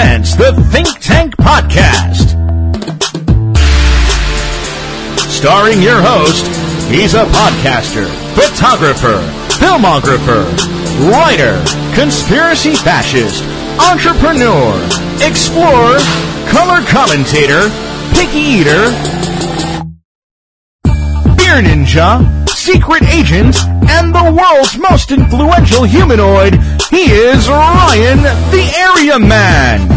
presents the Think Tank Podcast. Starring your host, he's a podcaster, photographer, filmographer, writer, conspiracy fascist, entrepreneur, explorer, color commentator, picky eater, beer ninja, secret agent, and the world's most influential humanoid. He is Ryan the Area Man.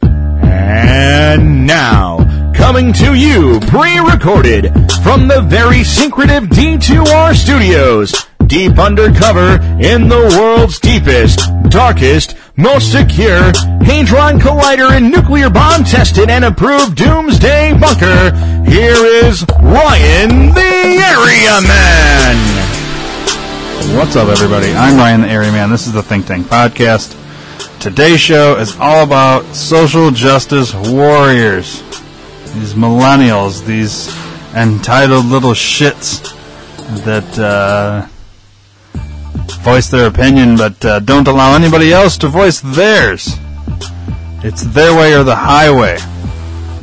And now, coming to you pre-recorded from the very secretive D2R studios, deep undercover in the world's deepest, darkest, most secure, Hadron Collider and nuclear bomb tested and approved doomsday bunker, here is Ryan the Area Man! What's up, everybody? I'm Ryan the Area Man. This is the Think Tank Podcast. Today's show is all about social justice warriors. These millennials, these entitled little shits that uh, voice their opinion but uh, don't allow anybody else to voice theirs. It's their way or the highway.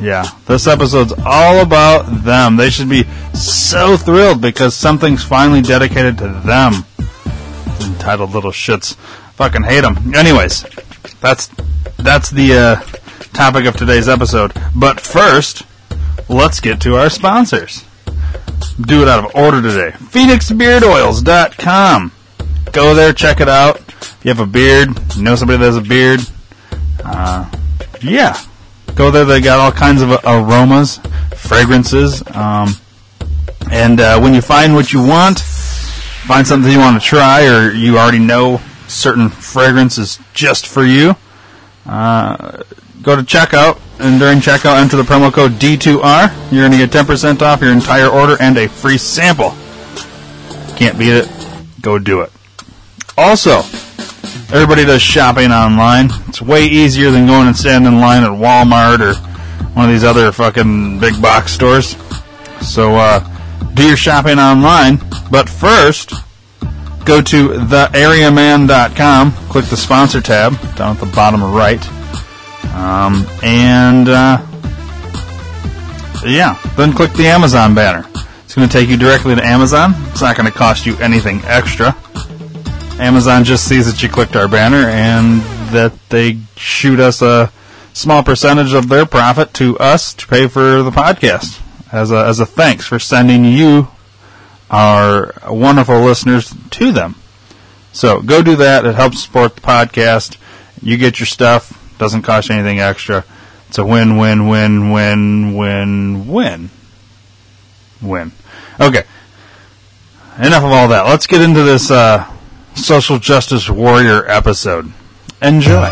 Yeah, this episode's all about them. They should be so thrilled because something's finally dedicated to them. Entitled little shits. Fucking hate them. Anyways, that's that's the uh, topic of today's episode. But first, let's get to our sponsors. Do it out of order today. PhoenixBeardOils.com. Go there, check it out. If you have a beard, know somebody that has a beard, uh, yeah, go there. They got all kinds of aromas, fragrances, um, and uh, when you find what you want, find something you want to try, or you already know certain fragrance is just for you. Uh, go to checkout, and during checkout, enter the promo code D2R. You're going to get 10% off your entire order and a free sample. Can't beat it. Go do it. Also, everybody does shopping online. It's way easier than going and standing in line at Walmart or one of these other fucking big box stores. So, uh, do your shopping online. But first, go to theareaman.com, click the sponsor tab down at the bottom right, um, and uh, yeah, then click the Amazon banner. It's going to take you directly to Amazon. It's not going to cost you anything extra. Amazon just sees that you clicked our banner and that they shoot us a small percentage of their profit to us to pay for the podcast as a, as a thanks for sending you our wonderful listeners to them. So go do that. It helps support the podcast. You get your stuff. Doesn't cost you anything extra. It's a win, win, win, win, win, win. Win. Okay. Enough of all that. Let's get into this uh, social justice warrior episode. Enjoy.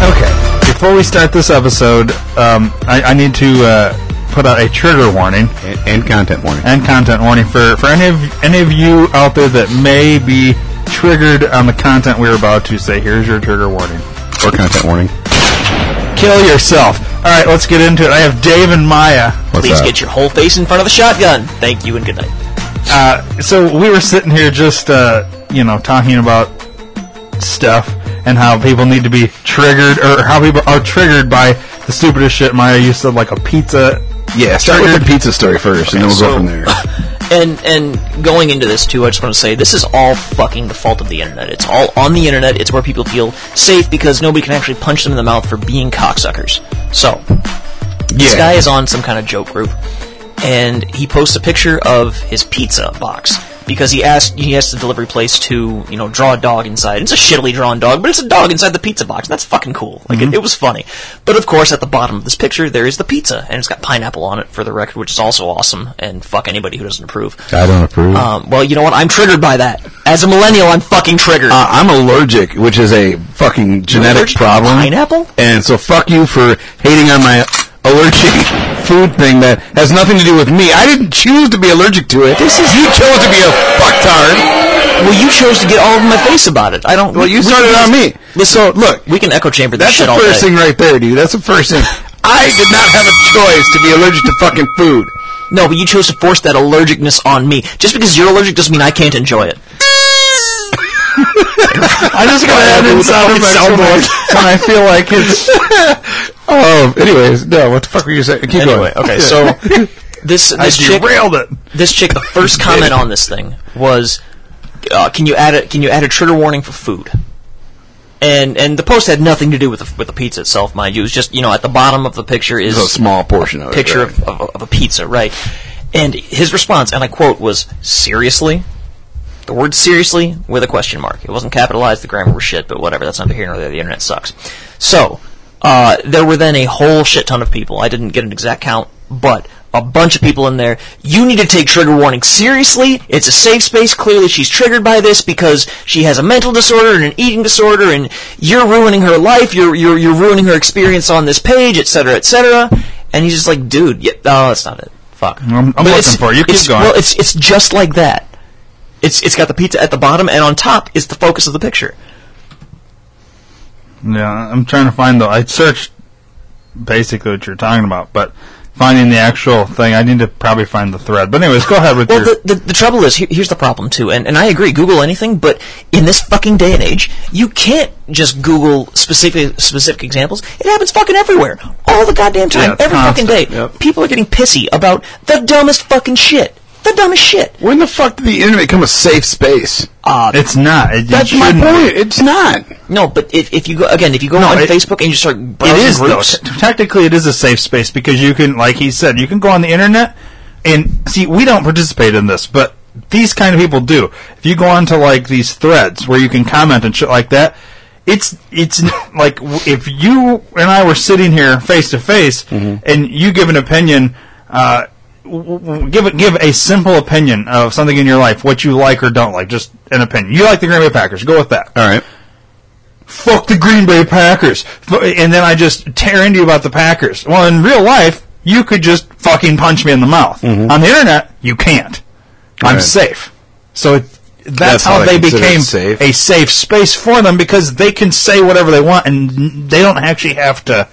Okay, before we start this episode, um, I, I need to uh, put out a trigger warning and, and content warning. and content warning for, for any of any of you out there that may be triggered on the content we're about to say. Here's your trigger warning. Or content warning. Kill yourself. All right, let's get into it. I have Dave and Maya. What's Please up? get your whole face in front of the shotgun. Thank you and good night. Uh, so we were sitting here just, uh, you know, talking about stuff and how people need to be triggered, or how people are triggered by the stupidest shit. Maya, you said like a pizza. yeah, start with the pizza story first, and then we'll go from there. And and going into this too, I just want to say this is all fucking the fault of the internet. It's all on the internet. It's where people feel safe because nobody can actually punch them in the mouth for being cocksuckers. So this Yeah. guy is on some kind of joke group, and he posts a picture of his pizza box because he asked he asked the delivery place to you know draw a dog inside. It's a shittily drawn dog, but it's a dog inside the pizza box. And that's fucking cool. Like it, it was funny. But of course, at the bottom of this picture, there is the pizza, and it's got pineapple on it for the record, which is also awesome. And fuck anybody who doesn't approve. I don't approve. Um, well, you know what? I'm triggered by that. As a millennial, I'm fucking triggered. Uh, I'm allergic, which is a fucking genetic problem. pineapple? And so fuck you for hating on my allergic food thing that has nothing to do with me. I didn't choose to be allergic to it. This is you chose to be a fucktard. Well, you chose to get all over my face about it. I don't. Well, we- you we started can on me. Listen, So, look, we can echo chamber this That's shit the all first day. thing right there, dude. That's the first thing. I did not have a choice to be allergic to fucking food. No, but you chose to force that allergicness on me. Just because you're allergic doesn't mean I can't enjoy it. I just gotta add in sound effects when I, when I feel like it's. Oh, anyways, no. What the fuck were you saying? Keep Anyway, going. okay, so this this chick derailed it. this chick the first comment on this thing was uh, can you add a can you add a trigger warning for food and and the post had nothing to do with the, with the pizza itself mind you it was just you know at the bottom of the picture is There's a small portion of it. picture right? of, of, of a pizza right and his response and i quote was seriously the word seriously with a question mark it wasn't capitalized the grammar was shit but whatever that's neither here nor there the internet sucks so uh, there were then a whole shit ton of people i didn't get an exact count but a bunch of people in there. You need to take trigger warning seriously. It's a safe space. Clearly, she's triggered by this because she has a mental disorder and an eating disorder, and you're ruining her life. You're you're you're ruining her experience on this page, etc., etc. And he's just like, dude, yeah, no, that's not it. Fuck. I'm- I'm looking for. You keep it's- going. Well, it's it's just like that. It's it's got the pizza at the bottom, and on top is the focus of the picture. Yeah, I'm trying to find the. I searched basically what you're talking about, but finding the actual thing, I need to probably find the thread. But anyways, go ahead with Well, your. the, the, the trouble is, here, here's the problem too, and, and I agree, Google anything, but in this fucking day and age, you can't just Google specific specific examples. It happens fucking everywhere, all the goddamn time, Yeah, every fucking day. yep. People are getting pissy about the dumbest fucking shit, the dumbest shit. When the fuck did the internet become a safe space? Uh, it's not. It, it That's my shouldn't be. point. It's not. no, but if, if you go again, if you go No, on it- Facebook and you start It browsing is though. groups, T- Technically, it is a safe space because you can, like he said, you can go on the internet and see. We don't participate in this, but these kind of people do. If you go onto like these threads where you can comment and shit like that, it's it's like if you and I were sitting here face to face and you give an opinion. Uh, w- w- give give a simple opinion of something in your life, what you like or don't like, just an opinion. You like the Green Bay Packers, go with that All right. fuck the Green Bay Packers. And then I just tear into you about the Packers. Well, in real life, you could just fucking punch me in the mouth. Mm-hmm. On the internet, you can't. I'm Right. safe. So it, that's, That's how how they they consider it became safe. a safe space for them because they can say whatever they want and they don't actually have to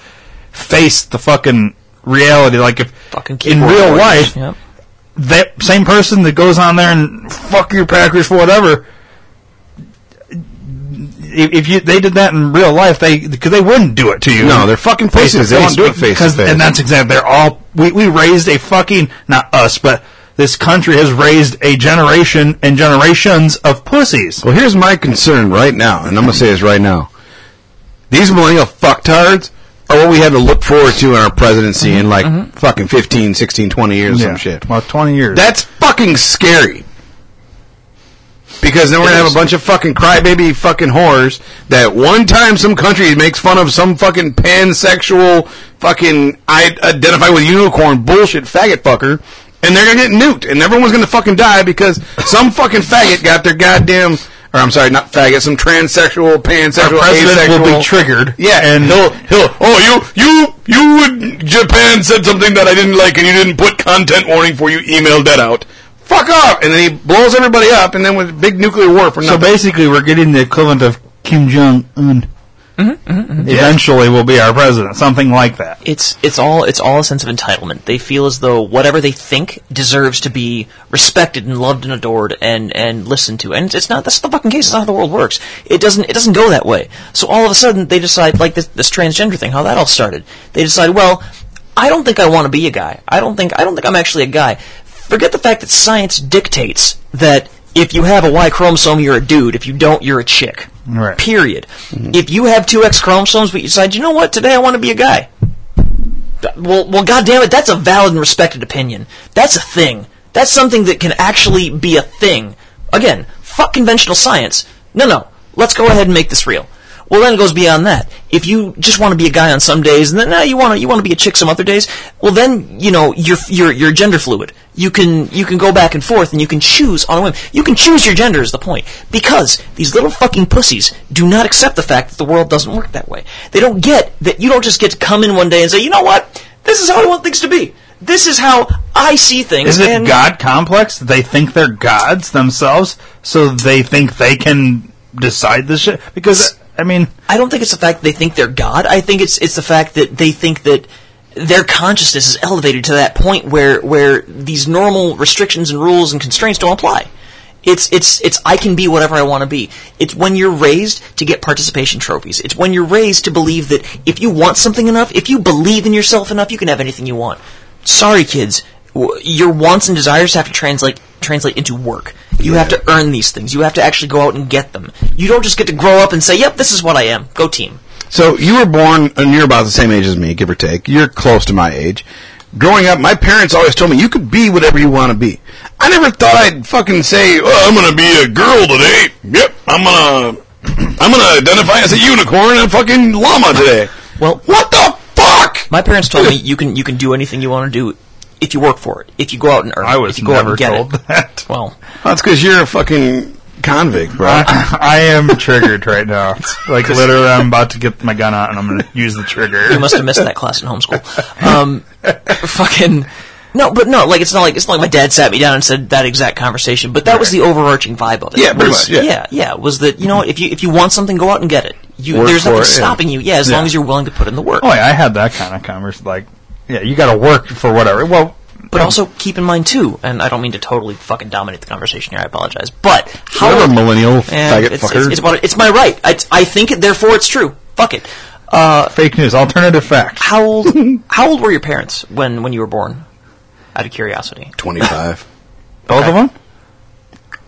face the fucking reality. Like if fucking in real warriors. life, Yep. that same person that goes on there and fuck your Packers for whatever. If, if you they did that in real life, they because they wouldn't do it to you. No, they're fucking face to pussies. They won't do it face face to because- face. And that's exactly. They're all we we raised a fucking not us, but this country has raised a generation and generations of pussies. Well, here's my concern right now, and I'm going to say this right now. These millennial fucktards are what we had to look forward to in our presidency in like mm-hmm. fucking 15, 16, 20 years or some shit. Well, twenty years. That's fucking scary. Because then we're gonna have a bunch of fucking crybaby fucking whores that one time some country makes fun of some fucking pansexual fucking I identify with unicorn bullshit faggot fucker, and they're gonna get nuked, and everyone's gonna fucking die because some fucking faggot got their goddamn, or I'm sorry, not faggot, some transsexual, pansexual, Our president asexual. will be triggered. Yeah, and he'll he'll oh you you you would Japan said something that I didn't like and you didn't put content warning for you emailed that out. Fuck off! And then he blows everybody up, and then with big nuclear war for so basically, we're getting the equivalent of Kim Jong Un. Mm-hmm, mm-hmm, mm-hmm. Eventually, will be our president, something like that. it's it's all it's all a sense of entitlement. They feel as though whatever they think deserves to be respected and loved and adored and and listened to. And it's not that's the fucking case. It's not how the world works. It doesn't it doesn't go that way. So all of a sudden they decide like this this transgender thing, how that all started. They decide, well, I don't think I want to be a guy. I don't think I don't think I'm actually a guy. Forget the fact that science dictates that if you have a Y chromosome, you're a dude. If you don't, you're a chick. Right. Period. Mm-hmm. If you have two X chromosomes, but you decide, you know what, today I want to be a guy. Well, well, goddamn it, that's a valid and respected opinion. That's a thing. That's something that can actually be a thing. Again, fuck conventional science. No, no. Let's go ahead and make this real. Well, then it goes beyond that. If you just want to be a guy on some days, and then now you want to you want to be a chick some other days, well, then you know you're you're you're gender fluid. You can you can go back and forth, and you can choose on a whim. You can choose your gender is the point. Because these little fucking pussies do not accept the fact that the world doesn't work that way. They don't get that you don't just get to come in one day and say, you know what, this is how I want things to be. This is how I see things. Is it God complex? They think they're gods themselves, so they think they can decide this shit. Because I mean, I don't think it's the fact they think they're God. I think it's it's the fact that they think that their consciousness is elevated to that point where where these normal restrictions and rules and constraints don't apply. It's it's it's I can be whatever I want to be. It's when you're raised to get participation trophies. It's when you're raised to believe that if you want something enough, if you believe in yourself enough, you can have anything you want. Sorry, kids. Your wants and desires have to translate translate into work. You have to earn these things. You have to actually go out and get them. You don't just get to grow up and say, "Yep, this is what I am." Go team. So you were born, and you're about the same age as me, give or take. You're close to my age. Growing up, my parents always told me you could be whatever you want to be. I never thought I'd fucking say, oh, "I'm gonna be a girl today." Yep, I'm gonna, I'm gonna identify as a unicorn and a fucking llama today. Well- what the fuck? My parents told me you can you can do anything you want to do if you work for it. If you go out and earn. I it, was if you go out never and get told it. that. Well, That's because you're a fucking convict, bro. I, I am triggered right now. Like literally, I'm about to get my gun out and I'm going to use the trigger. you must have missed that class in homeschool. Um, fucking no, but no, like it's not like it's not like my dad sat me down and said that exact conversation. But that was the overarching vibe of it. Yeah, pretty was, much, yeah. yeah, yeah. Was that you know if you if you want something, go out and get it. You there's for nothing it, yeah. stopping you. Yeah, as Yeah. long as you're willing to put in the work. Oh yeah, I had that kind of conversation. Like, yeah, you got to work for whatever. Well, But also keep in mind too, and I don't mean to totally fucking dominate the conversation here. I apologize, but how You're a millennial faggot it's, fucker. It's, it's, what, it's my right. I, I think it, therefore it's true. Fuck it. Uh, fake news, alternative fact. how old? how old were your parents when when you were born? Out of curiosity. 25, Both of them.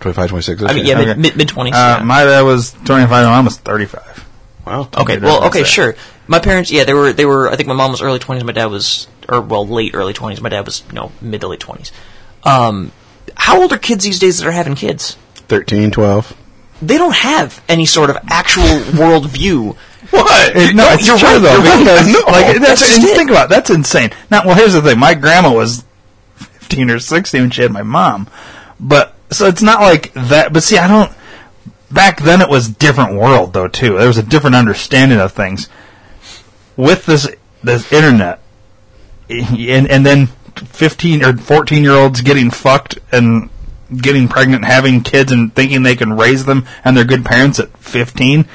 25, 26. I mean, yeah, Okay. mid mid mid twenties. Uh, my dad was 25, and my mom was 35. Wow. okay, Okay, well, okay, it. sure. My parents, yeah, they were they were. I think my mom was early twenties. My dad was, or well, late early twenties. My dad was, you know, mid to late twenties. Um, how old are kids these days that are having kids? 13, 12. They don't have any sort of actual world view. What? It- no, it's you're true right, though you're right. because No, like that's, that's just and it. think about it, that's insane. Now, well, here's the thing: my grandma was 15 or 16 when she had my mom, but so it's not like that. But see, I don't. Back then, it was different world though too. There was a different understanding of things with this this internet, and and then 15 or 14 year olds getting fucked and getting pregnant, having kids, and thinking they can raise them and they're good parents at 15.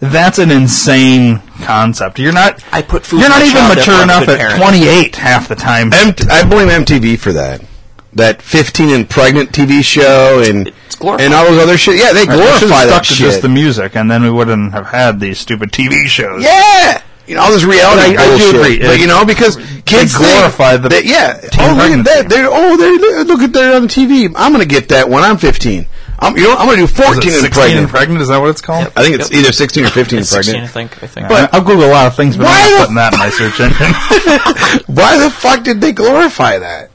That's an insane concept. You're not. I put food You're not even mature therefore I'm a enough at parent. 28 half the time. M- I blame MTV for that. That 15 and pregnant TV show and and all those other shit. Yeah, they They should've glorify stuck that to shit. just the music, and then we wouldn't have had these stupid TV shows. yeah. You know, all this reality I- I do agree. But you know, because kids glorify think the that, yeah. teen Oh, look at that. They're, oh, they look, look at that on TV. I'm going to get that when I'm 15. I'm, you know, I'm going to do 14 and pregnant. and pregnant? Is that what it's called? I think it's either 16 or 15 and It's 16, I pregnant. think. I think. But I'll Google a lot of things, but Why I'm the- not putting that in my search engine. Why the fuck did they glorify that?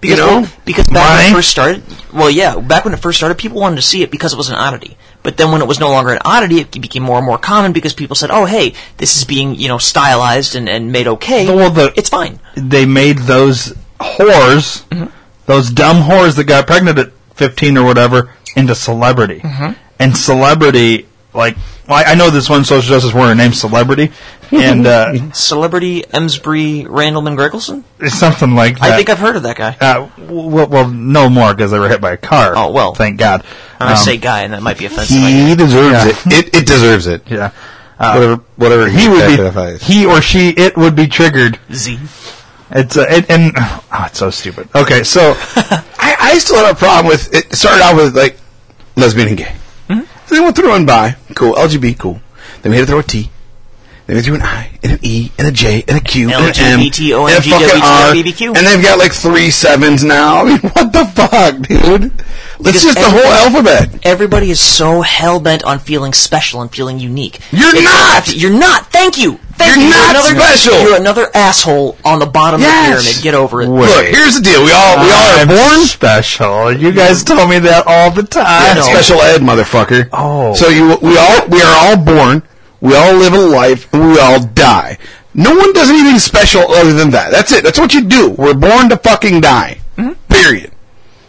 Because, you know? well, because back when it first started, well, yeah, back when it first started, people wanted to see it because it was an oddity. But then when it was no longer an oddity, it became more and more common because people said, "Oh, hey, this is being you know stylized and, and made okay. Well, the- it's fine." they made those whores, mm-hmm. those dumb whores that got pregnant at 15 or whatever, into celebrity. Mm-hmm. And celebrity, like, well, I I know this one social justice warrior named Celebrity, and uh, Celebrity Emsbury Randleman Gregelson. it's something like that. I think I've heard of that guy. Uh, well, well, no more because they were hit by a car. Oh, well. thank God. I Um, say guy, and that might be offensive. I He guess. deserves Yeah. it. it. It deserves it. yeah. Uh, Whatever, whatever he would identifies. be, he or she, it would be triggered. Z. It's uh, it, and oh, it's so stupid. Okay, so I, I still have a problem with it. Started out with like lesbian and gay. Mm-hmm. Then went through and by cool LGBT cool. Then we had to throw a T. Then we threw an I and an E and a J and a Q and an M LGBT, and a OMG, fucking R. And they've got like three sevens now. I mean, what the fuck, dude? It's Because just the whole alphabet. Everybody is so hell bent on feeling special and feeling unique. You're It's not! You're not. Thank you. Thank You're you. not another, special! You're another asshole on the bottom Yes! of the pyramid. Get over it. Wait. Look, here's the deal. We all we all are I'm born special. You guys tell me that all the time. Yeah, special ed, motherfucker. Oh. so you we all we are all born, we all live a life, and we all die. No one does anything special other than that. That's it. That's what you do. We're born to fucking die. Mm-hmm. Period.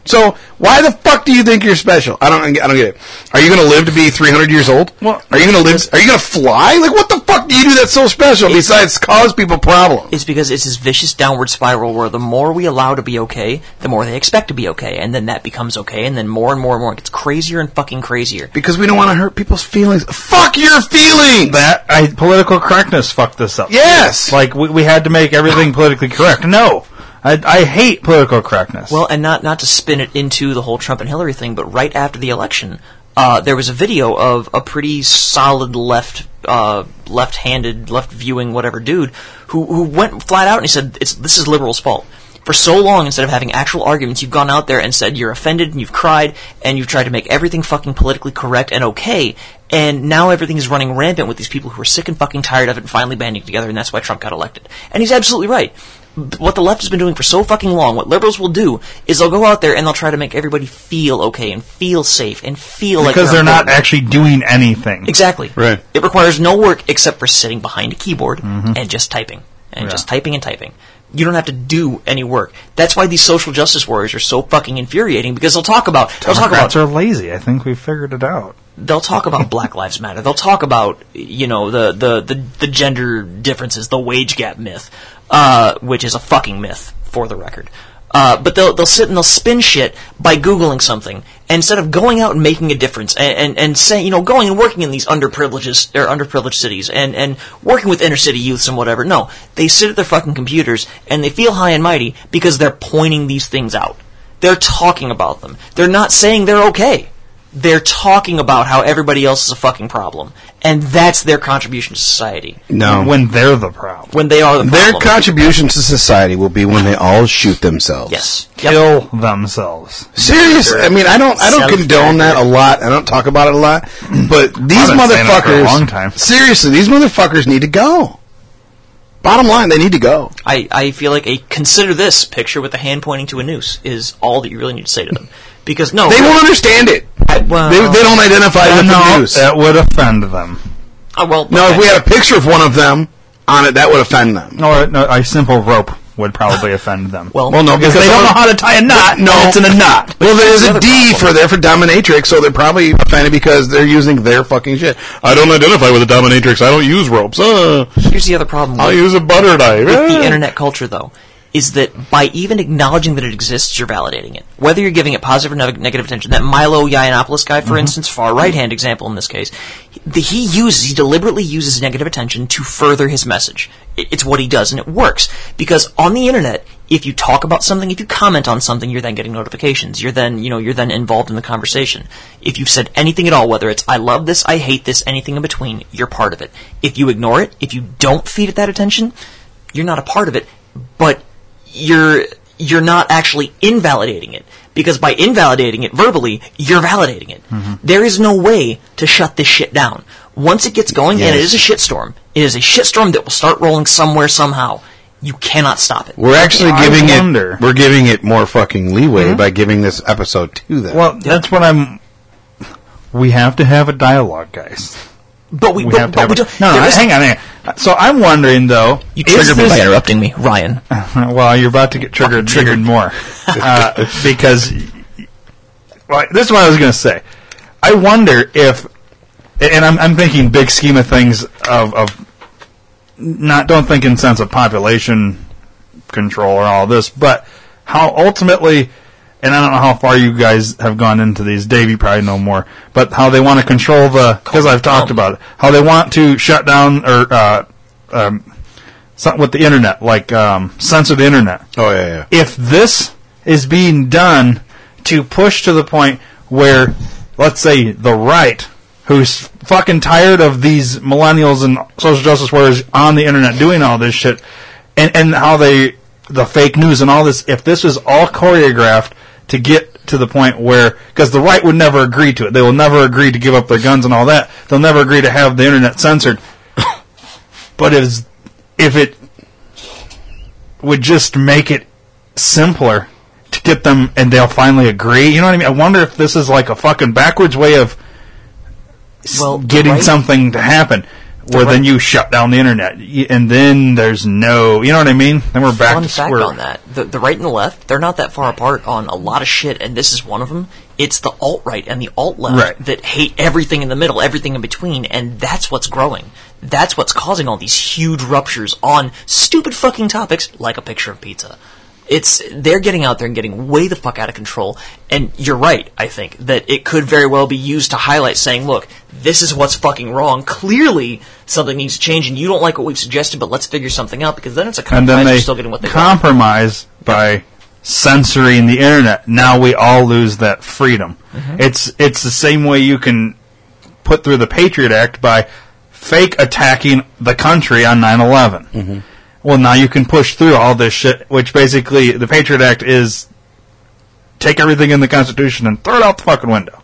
So why the fuck do you think you're special? I don't. I don't get it. Are you going to live to be 300 years old? Well, are you going to live? Are you going to fly? Like what the fuck do you do that's so special besides cause people problems? It's because it's this vicious downward spiral where the more we allow to be okay, the more they expect to be okay, and then that becomes okay, and then more and more and more it gets crazier and fucking crazier. Because we don't want to hurt people's feelings. Fuck your feelings. that I, political correctness fucked this up. Yes. like we, we had to make everything politically correct. No, I, I hate political correctness. Well, and not not to spin it into the whole Trump and Hillary thing, but right after the election, uh, there was a video of a pretty solid left, uh, left-handed, left-viewing, whatever dude who who went flat out and he said, "It's this is liberals' fault." For so long, instead of having actual arguments, you've gone out there and said you're offended and you've cried and you've tried to make everything fucking politically correct and okay. And now everything is running rampant with these people who are sick and fucking tired of it and finally banding together, and that's why Trump got elected. And he's absolutely right what the left has been doing for so fucking long, what liberals will do is they'll go out there and they'll try to make everybody feel okay and feel safe and feel like because they're not actually doing anything. exactly Right. It requires no work except for sitting behind a keyboard mm-hmm. and just typing and just typing and typing. You don't have to do any work. That's why these social justice warriors are so fucking infuriating because they'll talk about they'll talk about Democrats are lazy. I think we figured it out. They'll talk about Black Lives Matter. They'll talk about you know the the the, the gender differences, the wage gap myth, uh, which is a fucking myth for the record. Uh, but they'll they'll sit and they'll spin shit by googling something instead of going out and making a difference and, and, and saying you know going and working in these underprivileged or underprivileged cities and, and working with inner city youths and whatever. No, they sit at their fucking computers and they feel high and mighty because they're pointing these things out. They're talking about them. They're not saying they're okay they're talking about how everybody else is a fucking problem, and that's their contribution to society. no. When they're the problem. When they are the problem. their problem. contribution to society will be when they all shoot themselves. yes, Yep. Kill themselves. Seriously, I mean, I don't. I don't condone that a lot. I don't talk about it a lot. But these I've been saying for a motherfuckers, long time. seriously, these motherfuckers need to go. Bottom line, they need to go. I, I feel like a consider this picture with a hand pointing to a noose is all that you really need to say to them. Because no, They won't understand it. Well, They, they don't identify with the no, news. that would offend them. uh, well, No, if we had a picture of one of them on it, that would offend them. Or no, a simple rope would probably offend them. Well- Well, no, because because they don't know how to tie a knot. No. and it's in a knot. Well, there's the a other D problem. for there for dominatrix, so they're probably offended because they're using their fucking shit. I don't identify with a dominatrix. I don't use ropes. Uh, here's the other problem. I'll use a butter knife. with the internet culture, though, is that by even acknowledging that it exists, you're validating it. Whether you're giving it positive or negative attention. That Milo Yiannopoulos guy, for mm-hmm. instance, far right hand example in this case, he, he uses, he deliberately uses negative attention to further his message. It, it's what he does, and it works. Because on the internet, if you talk about something, if you comment on something, you're then getting notifications. You're then, you know, you're then involved in the conversation. If you've said anything at all, whether it's I love this, I hate this, anything in between, you're part of it. If you ignore it, if you don't feed it that attention, you're not a part of it, but you're you're not actually invalidating it because by invalidating it verbally, you're validating it. Mm-hmm. There is no way to shut this shit down. Once it gets going, and it is a shitstorm, it is a shitstorm that will start rolling somewhere somehow. You cannot stop it. We're actually I giving wonder. it. We're giving it more fucking leeway mm-hmm. by giving this episode to them. Well, that's what I'm. We have to have a dialogue, guys. But we, We but, have to but have we a, don't. no, no, hang on, hang on. So I'm wondering though. You triggered me by interrupting me, Ryan. well, you're about to get triggered, triggered more uh, because. Well, this is what I was going to say. I wonder if, and I'm, I'm thinking big scheme of things of, of not don't think in sense of population control or all this, but how ultimately, and I don't know how far you guys have gone into these. Dave, you probably know more, but how they want to control the because I've talked about it. How they want to shut down or uh, um, something with the internet, like um, censor the internet. oh yeah, yeah. If this is being done to push to the point where, let's say, the right, who's fucking tired of these millennials and social justice warriors on the internet doing all this shit, and, and how they, the fake news and all this, if this was all choreographed to get to the point where, because the right would never agree to it, they will never agree to give up their guns and all that, they'll never agree to have the internet censored. but if, if it would just make it simpler to get them and they'll finally agree. You know what I mean? I wonder if this is like a fucking backwards way of Well, getting right- something to happen. Where then you shut down the internet, and then there's no, you know what I mean? Then we're back Fun to fact square. on that: the, the right and the left, they're not that far apart on a lot of shit, and this is one of them. It's the alt right and the alt left Right. that hate everything in the middle, everything in between, and that's what's growing. That's what's causing all these huge ruptures on stupid fucking topics like a picture of pizza. It's they're getting out there and getting way the fuck out of control. And you're right, I think that it could very well be used to highlight saying, "Look, this is what's fucking wrong. Clearly, something needs to change, and you don't like what we've suggested, but let's figure something out." Because then it's a and compromise. then You're they still getting what they want. compromise by censoring the internet. Now we all lose that freedom. Mm-hmm. It's it's the same way you can put through the Patriot Act by fake attacking the country on 9/11. Mm-hmm. Well, now you can push through all this shit, which basically the Patriot Act is take everything in the Constitution and throw it out the fucking window.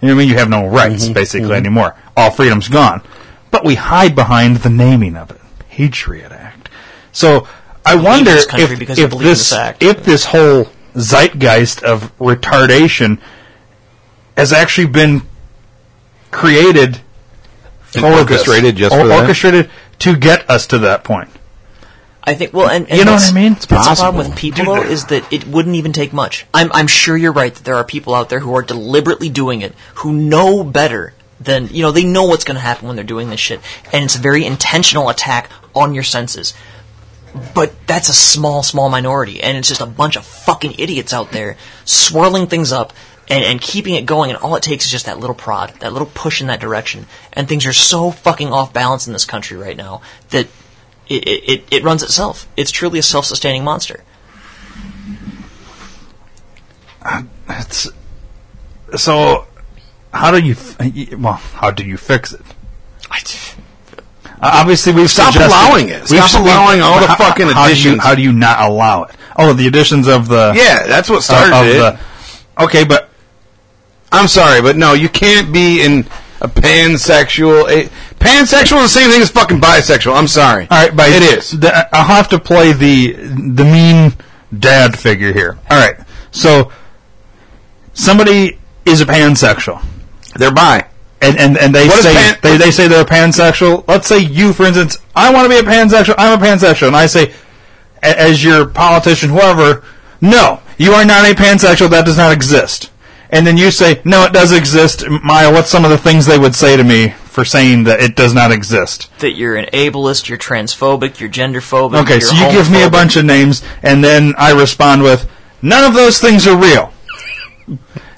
You know what I mean? You have no rights Mm-hmm. basically anymore. All freedom's gone. But we hide behind the naming of it, Patriot Act. So I wonder this if, if this this act. if this whole zeitgeist of retardation has actually been created And for this. orchestrated just Or- for that? orchestrated to get us to that point. I think. Well, and, and You know what I mean? That's the possible. problem with people though is that it wouldn't even take much. I'm I'm sure you're right that there are people out there who are deliberately doing it who know better than you know they know what's going to happen when they're doing this shit, and it's a very intentional attack on your senses. But that's a small, small minority, and it's just a bunch of fucking idiots out there swirling things up and, and keeping it going. And all it takes is just that little prod, that little push in that direction, and things are so fucking off balance in this country right now that it, it, it, it runs itself. It's truly a self-sustaining monster. It's so. How do you? f- Well, how do you fix it? Uh, Obviously, we've Stop suggested- allowing it. we've Stop allowing all the how- fucking how do you- additions. How do you not allow it? Oh, the additions of the Yeah, that's what of, started of it. the. Okay, but I'm sorry, but no, you can't be in a pansexual. A, pansexual is the same thing as fucking bisexual. I'm sorry. all right, by it is. The, I'll have to play the the mean dad figure here. All right, so somebody is a pansexual. They're bi. and and, and they What say pan- they, they say they're a pansexual. Let's say you, for instance, I want to be a pansexual. I'm a pansexual, and I say, as your politician, whoever, no, you are not a pansexual. That does not exist. And then you say, no, it does exist. Maya, what's some of the things they would say to me for saying that it does not exist? That you're an ableist, you're transphobic, you're genderphobic. Okay, you're so you give me a bunch of names, and then I respond with, none of those things are real.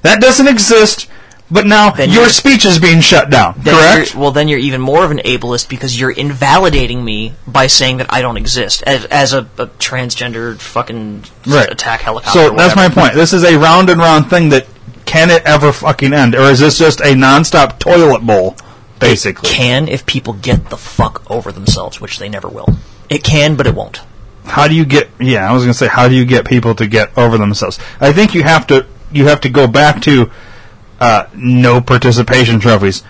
That doesn't exist. But now Then your speech is being shut down. Correct? Well, then you're even more of an ableist because you're invalidating me by saying that I don't exist as, as a, a transgender fucking right. attack helicopter. So that's my point. This is a round and round thing that can it ever fucking end, or is this just a nonstop toilet bowl, basically? Can if people get the fuck over themselves, which they never will. It can, but it won't. How do you get? Yeah, I was gonna say, how do you get people to get over themselves? I think you have to you have to go back to uh, no participation trophies,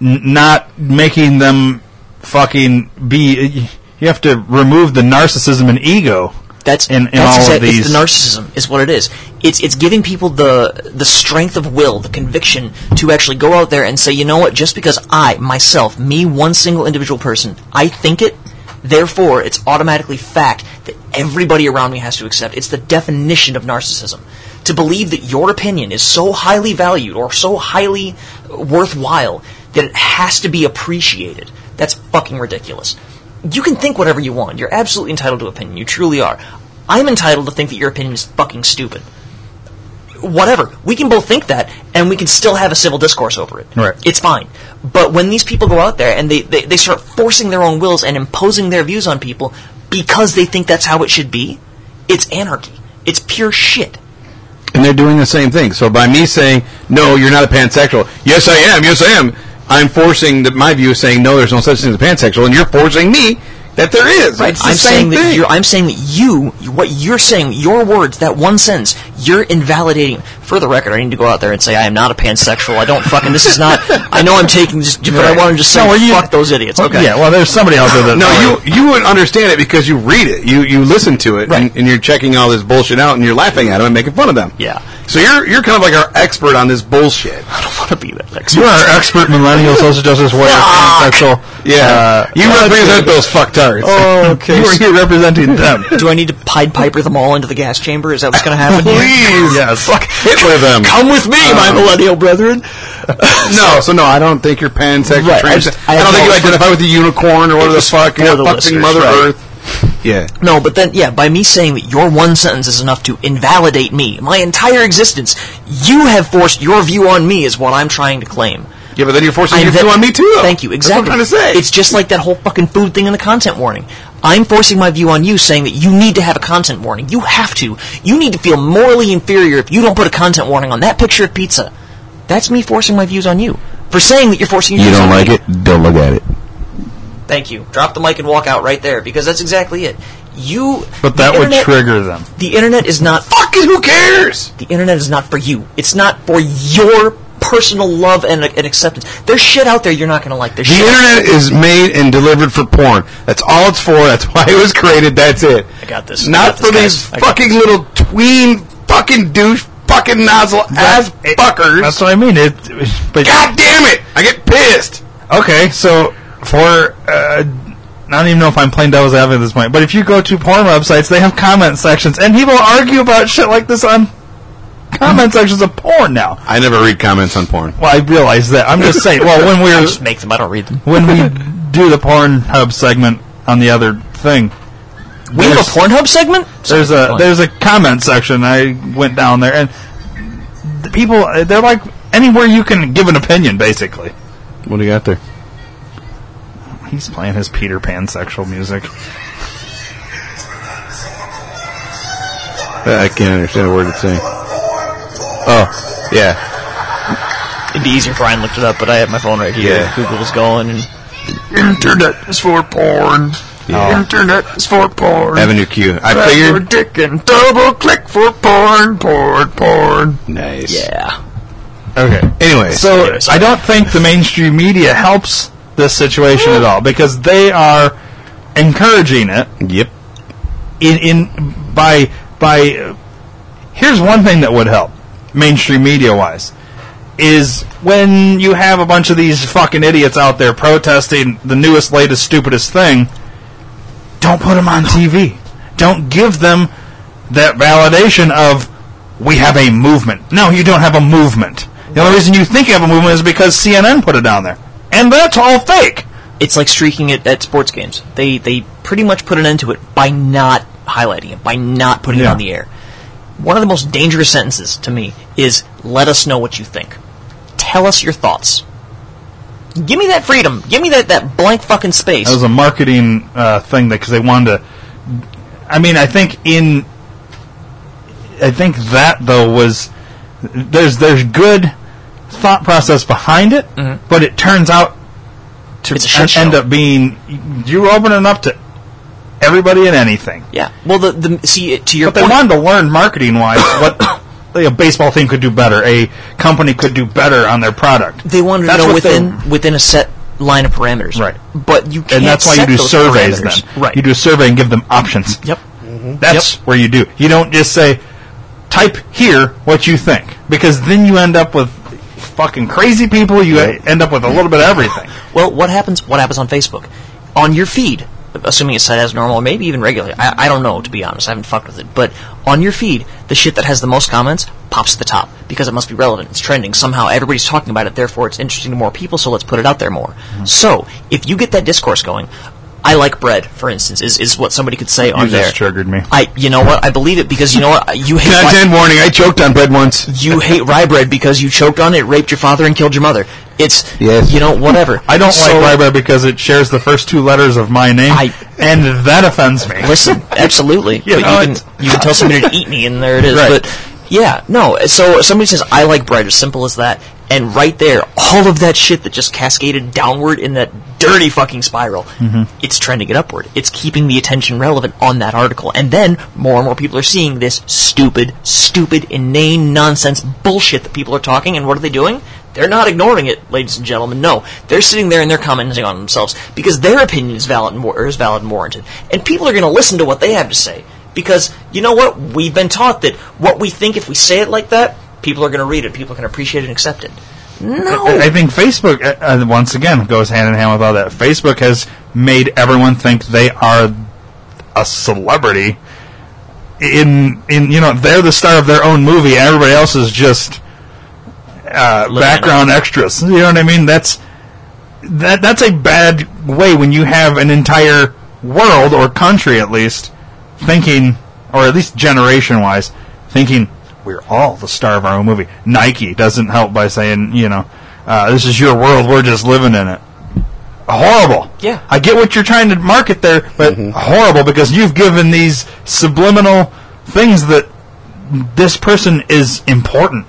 N- not making them fucking be. You have to remove the narcissism and ego. That's in, in that's all of these. It's the narcissism is what it is. It's it's giving people the the strength of will, the conviction to actually go out there and say, you know what? Just because I myself, me, one single individual person, I think it, therefore it's automatically fact that everybody around me has to accept. It's the definition of narcissism. To believe that your opinion is so highly valued or so highly worthwhile that it has to be appreciated. That's fucking ridiculous you can think whatever you want. You're absolutely entitled to opinion. You truly are. I'm entitled to think that your opinion is fucking stupid. Whatever. We can both think that, and we can still have a civil discourse over it. Right. It's fine. But when these people go out there and they, they, they start forcing their own wills and imposing their views on people because they think that's how it should be, it's anarchy. It's pure shit. and they're doing the same thing. So by me saying no, you're not a pansexual. Yes, I am. Yes, I am. I'm forcing the, my view, is saying no, there's no such thing as pansexual, and you're forcing me that there is. It's the I'm same saying that thing. you're, I'm saying that you, what you're saying, your words, that one sentence, you're invalidating. For the record, I need to go out there and say I am not a pansexual. I don't fucking. This is not. I know I'm taking just, but I want to just say No, well, you- fuck those idiots. Okay. Yeah, well, there's somebody out there that. no, you you would understand it because you read it, you you listen to it, Right. and, and you're checking all this bullshit out, and you're laughing at them and making fun of them. Yeah. So you're you're kind of like our expert on this bullshit. I don't want to be that expert. You expert. are expert millennial social justice warrior Fuck! pansexual Yeah, uh, you uh, represent those fucktards. Oh, okay. You were here representing them. Do I need to Pied Piper them all into the gas chamber? Is that what's going to happen? Please, yes. fuck Hitler them. Come with me, my um, millennial brethren. No, so no, I don't think you're pansexual. Right, I just- I, I don't think you no- identify with the unicorn or whatever the fuck. for Yeah, the fucking Mother right. Earth. Yeah. No, but then, yeah, by me saying that your one sentence is enough to invalidate me, my entire existence, you have forced your view on me, is what I'm trying to claim. Yeah, but then you're forcing your I'm ve- view on me too. Though. Thank you. Exactly. That's what I'm trying to say. It's just like that whole fucking food thing in the content warning. I'm forcing my view on you, saying that you need to have a content warning. You have to. You need to feel morally inferior if you don't put a content warning on that picture of pizza. That's me forcing my views on you for saying that you're forcing. Your you views don't on like me. it? Don't look at it. Thank you. Drop the mic and walk out right there because that's exactly it. You. But the that would trigger them. The internet is not. Fucking who cares? The internet is not for you. It's not for your personal love and, and acceptance. There's shit out there you're not going to like. There's The shit internet is made and delivered for porn. That's all it's for. That's why it was created. That's it. I got this. Not got this, for these fucking little tween fucking douche fucking nozzle ass fuckers. That's what I mean. It, but God damn it! I get pissed. okay, so for uh, I don't even know if I'm playing devil's advocate at this point, but if you go to porn websites, they have comment sections, and people argue about shit like this on comment sections of porn now. I never read comments on porn. Well, I realize that. I'm just saying. Well, when we I just make them. I don't read them. when we do the porn hub segment on the other thing, We have a There's- Pornhub segment. there's a there's a comment section. I went down there, and the people they're like anywhere you can give an opinion, basically. What do you got there? He's playing his Peter Pan sexual music. I can't understand a word it's saying. Oh, yeah. It'd be easier if Ryan looked it up, but I have my phone right here. Yeah. Google's going and Internet is for porn. Yeah. Internet is for porn. Avenue Q. I Press for figured. dick and double click for porn, porn, porn. Nice. yeah. Okay. Anyway, So Anyway, sorry. I don't think the mainstream media helps this situation at all because they are encouraging it yep. in, in by by. Uh, here's one thing that would help mainstream media wise is when you have a bunch of these fucking idiots out there protesting the newest, latest, stupidest thing. Don't put them on TV. Don't give them that validation of we have a movement. No, you don't have a movement. The only reason you think you have a movement is because CNN put it down there, and that's all fake. It's like streaking it at sports games. They they pretty much put an end to it by not highlighting it, by not putting it on the air. One of the most dangerous sentences to me is "Let us know what you think." Tell us your thoughts. Give me that freedom. Give me that, that blank fucking space. That was a marketing uh, thing because they wanted to. I mean, I think in. I think that though was there's there's good thought process behind it, but it turns out to Mm-hmm. It's a shit en- show. end up being you're opening up to everybody and anything. yeah. Well, the, the see to your But they point. wanted to learn marketing wise what a baseball team could do better, a company could do better on their product. They wanted That's to know what they- within within a set line of parameters. Right. But you can't and that's why you do surveys parameters. then. Right. You do a survey and give them options. Yep. Mm-hmm. That's where you do. You don't just say, type here what you think. Because then you end up with fucking crazy people. You end up with a little bit of everything. Well, what happens? What happens on Facebook? On your feed, assuming it's set as normal, or maybe even regularly. I, I don't know, to be honest. I haven't fucked with it. But on your feed, the shit that has the most comments pops to the top because it must be relevant. It's trending. Somehow everybody's talking about it. Therefore, it's interesting to more people. So let's put it out there more. Mm-hmm. So if you get that discourse going, I like bread, for instance, is, is what somebody could say on You there. just triggered me. I, you know what? I believe it because you know what? You hate. Content warning. I choked on bread once. you hate rye bread because you choked on it, raped your father, and killed your mother. It's Yes. you know whatever. I don't So- like rye bread because it shares the first two letters of my name, I- and that offends me. Listen, absolutely. You but know, you can you can tell somebody to eat me, and there it is. Right. But yeah, no. So somebody says I like bread, as simple as that, and right there, all of that shit that just cascaded downward in that dirty fucking spiral, Mm-hmm. it's trending it upward. It's keeping the attention relevant on that article, and then more and more people are seeing this stupid, stupid, inane nonsense bullshit that people are talking. And what are they doing? They're not ignoring it, ladies and gentlemen. No, they're sitting there and they're commenting on themselves because their opinion is valid and, war- is valid and warranted, and people are going to listen to what they have to say because you know what? We've been taught that what we think, if we say it like that, people are going to read it, people can appreciate it and accept it. No. I think Facebook, uh, uh, once again, goes hand in hand with all that. Facebook has made everyone think they are a celebrity. In, in you know, they're the star of their own movie, and everybody else is just uh, background extras. You know what I mean? That's that. That's a bad way when you have an entire world or country, at least, thinking, or at least generation-wise, thinking we're all the star of our own movie. Nike doesn't help by saying, you know, uh, this is your world, we're just living in it. Horrible. Yeah. I get what you're trying to market there, but horrible because you've given these subliminal things that this person is important.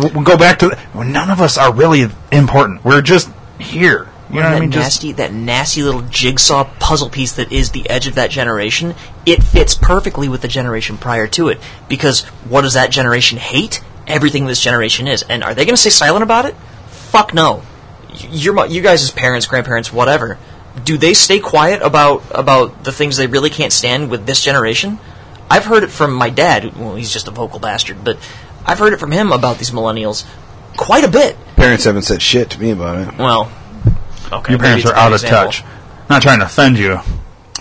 We'll go back to the, well, none of us are really important. We're just here. You know what that I mean? Just nasty, that nasty little jigsaw puzzle piece that is the edge of that generation. It fits perfectly with the generation prior to it because what does that generation hate? Everything this generation is, and are they going to stay silent about it? Fuck no. Y- You're mo- you guys as parents, grandparents, whatever. Do they stay quiet about about the things they really can't stand with this generation? I've heard it from my dad. Well, he's just a vocal bastard, but I've heard it from him about these millennials quite a bit. Parents haven't said shit to me about it. Well, okay, your parents are out of example. touch. Not trying to offend you.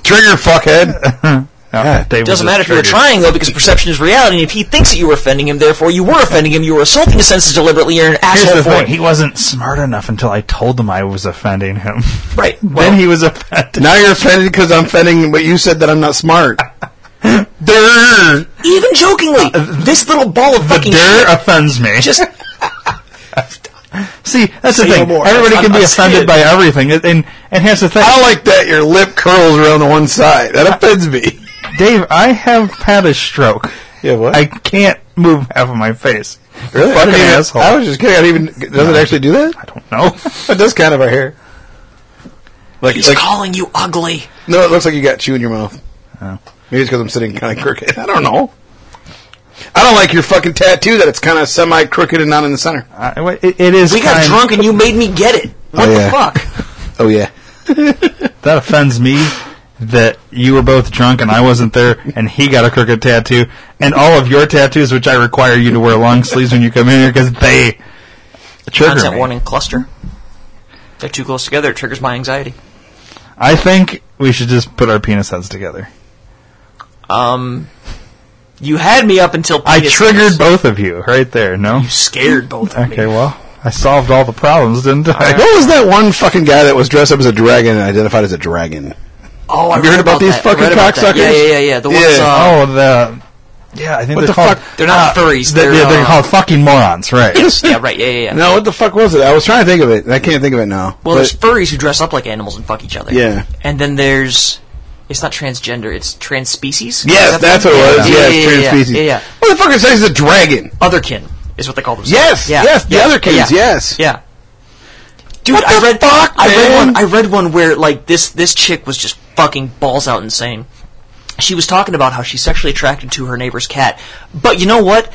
Trigger, fuckhead. Yeah, Dave was Doesn't matter if you were trying though, because perception is reality. And if he thinks that you were offending him, therefore you were offending him. You were assaulting his senses deliberately. You're an Here's asshole the for thing: it. he wasn't smart enough until I told him I was offending him. Right. Well, then he was offended. now you're offended because I'm offending, but you said that I'm not smart. Durr. Even jokingly, this little ball of Uh, The fucking dir shit offends me. just See, that's the Say no thing. more. Everybody I'm- can be I'm offended scared. by everything, and and, and here's the thing, I like that your lip curls around the one side. That offends me. Dave. I have had a stroke. Yeah, what? I can't move half of my face. really? I, Fucking didn't even- asshole. I was just kidding. I didn't even. Does it actually do that? I don't know. It does kind of right here. Like, he's like calling you ugly. no, it looks like you got chew in your mouth. Oh. Maybe it's because I'm sitting kind of crooked. I don't know. I don't like your fucking tattoo that it's kind of semi crooked and not in the center. Uh, I- it, it is. We got kind- drunk and you made me get it. What Oh, the fuck? Oh yeah. That offends me that you were both drunk and I wasn't there, and he got a crooked tattoo, and all of your tattoos, which I require you to wear long sleeves when you come in here, because they trigger Content me. warning cluster. They're too close together. It triggers my anxiety. I think we should just put our penis heads together. Um, you had me up until I triggered both of you right there. No. You scared both of Okay, me. well, I solved all the problems, didn't I? What was that one fucking guy that was dressed up as a dragon and identified as a dragon? Oh, I Have you read heard about these that. I fucking read about that. cocksuckers? Yeah, yeah, yeah, yeah. The ones. Yeah. Uh, oh, the yeah, I think What they're the called. fuck? They're not uh, furries. They're, They're, they're uh, called fucking morons, right? yeah, right. Yeah, yeah, yeah. No, what the fuck was it? I was trying to think of it. and I can't think of it now. Well, But- there's furries who dress up like animals and fuck each other. Yeah. And then there's. It's not transgender, it's transspecies? yes, that that's what it was. Yeah, yes, yeah, yeah, yeah, transspecies. Yeah, yeah. Motherfucker says he's a dragon. Otherkin is what they call themselves. Yes, yeah. yes, the yeah, otherkins, yes. Yeah. Dude, What I read fuck, I read one I read one where like this this chick was just fucking balls out insane. She was talking about how she's sexually attracted to her neighbor's cat. But you know what?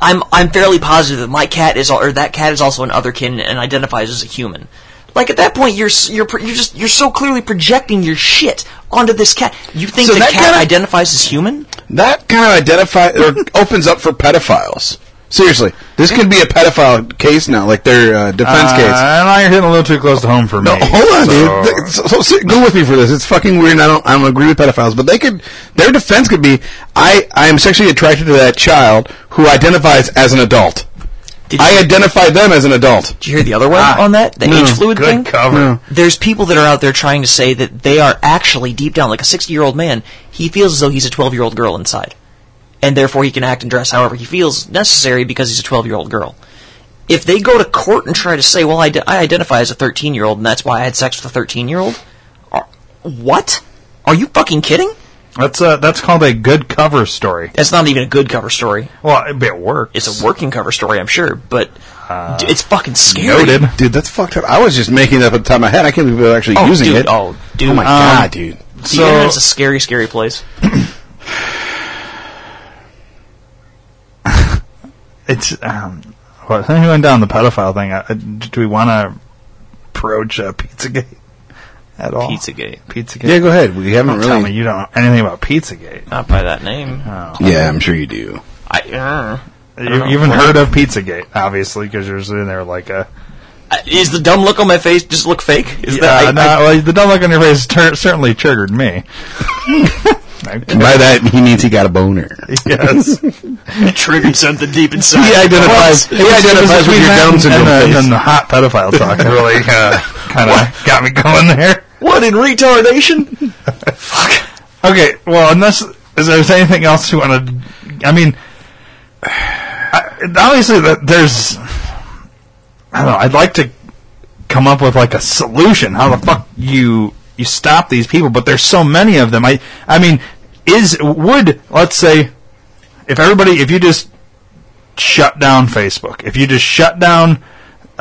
I'm I'm fairly positive that my cat is or that cat is also an otherkin and identifies as a human. Like at that point, you're you're you're just you're so clearly projecting your shit onto this cat. You think So the cat kinda- identifies as human? That kind of identifies or opens up for pedophiles. Seriously, this could be a pedophile case now, like their uh, defense Uh, case. now you're hitting a little too close to home for me. No, hold on, so- dude. Th- So, so go with me for this. It's fucking weird. And I don't. I don't agree with pedophiles, but they could. Their defense could be, I. I am sexually attracted to that child who identifies as an adult. Did I identify them as an adult. did you hear the other one Ah, on that? The no. age fluid Good thing. cover. No. there's people that are out there trying to say that they are actually deep down, like a 60 year old man, he feels as though he's a 12 year old girl inside. And therefore he can act and dress however he feels necessary because he's a 12 year old girl. If they go to court and try to say, well, I, d- I identify as a 13 year old and that's why I had sex with a 13 year old, what? Are you fucking kidding? That's uh, that's called a good cover story. That's not even a good cover story. Well, it, it works. It's a working cover story, I'm sure, but d- it's fucking scary. Uh, noted. Dude, that's fucked up. I was just making it up at the top of my head. I can't believe they're actually Oh, using dude, it. oh, dude. Oh my Um, god, dude. The So- internet's a scary, scary place. It's um, well, since we went down the pedophile thing. Uh, do we want to approach uh, Pizzagate at all? Pizzagate. Pizzagate. Yeah, go ahead. We haven't Don't tell really. me you don't know anything about Pizzagate. Not by that name. Oh. Yeah, I'm sure you do. I, uh, You, you haven't heard of Pizzagate, obviously, because you're sitting there like a. Uh, Is the dumb look on my face just look fake? Is Uh, that I- no, well, the dumb look on your face tur- certainly triggered me. Okay. By that, he means he got a boner. yes. I triggered something deep inside? He identifies. He identifies with Between your that Down and, syndrome and, the, and the hot pedophile talk really uh, kind of got me going there. What in retardation? Fuck. Okay, well, unless is there anything else you want to? I mean, I, obviously, that there's. I don't know. I'd like to come up with like a solution. How the fuck you you stop these people? But there's so many of them. I I mean, is would let's say if everybody if you just shut down Facebook, if you just shut down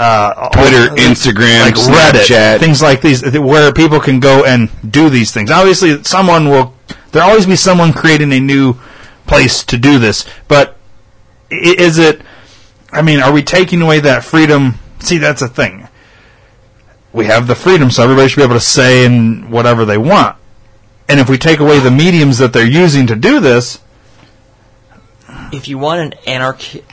uh, Twitter, all- Instagram, like Reddit, Snapchat. things like these, where people can go and do these things. Obviously, someone will. There'll always be someone creating a new place to do this, but is it? I mean, are we taking away that freedom? See, that's a thing. We have the freedom, so everybody should be able to say and whatever they want. And if we take away the mediums that they're using to do this, if you want an anarchi- the fuck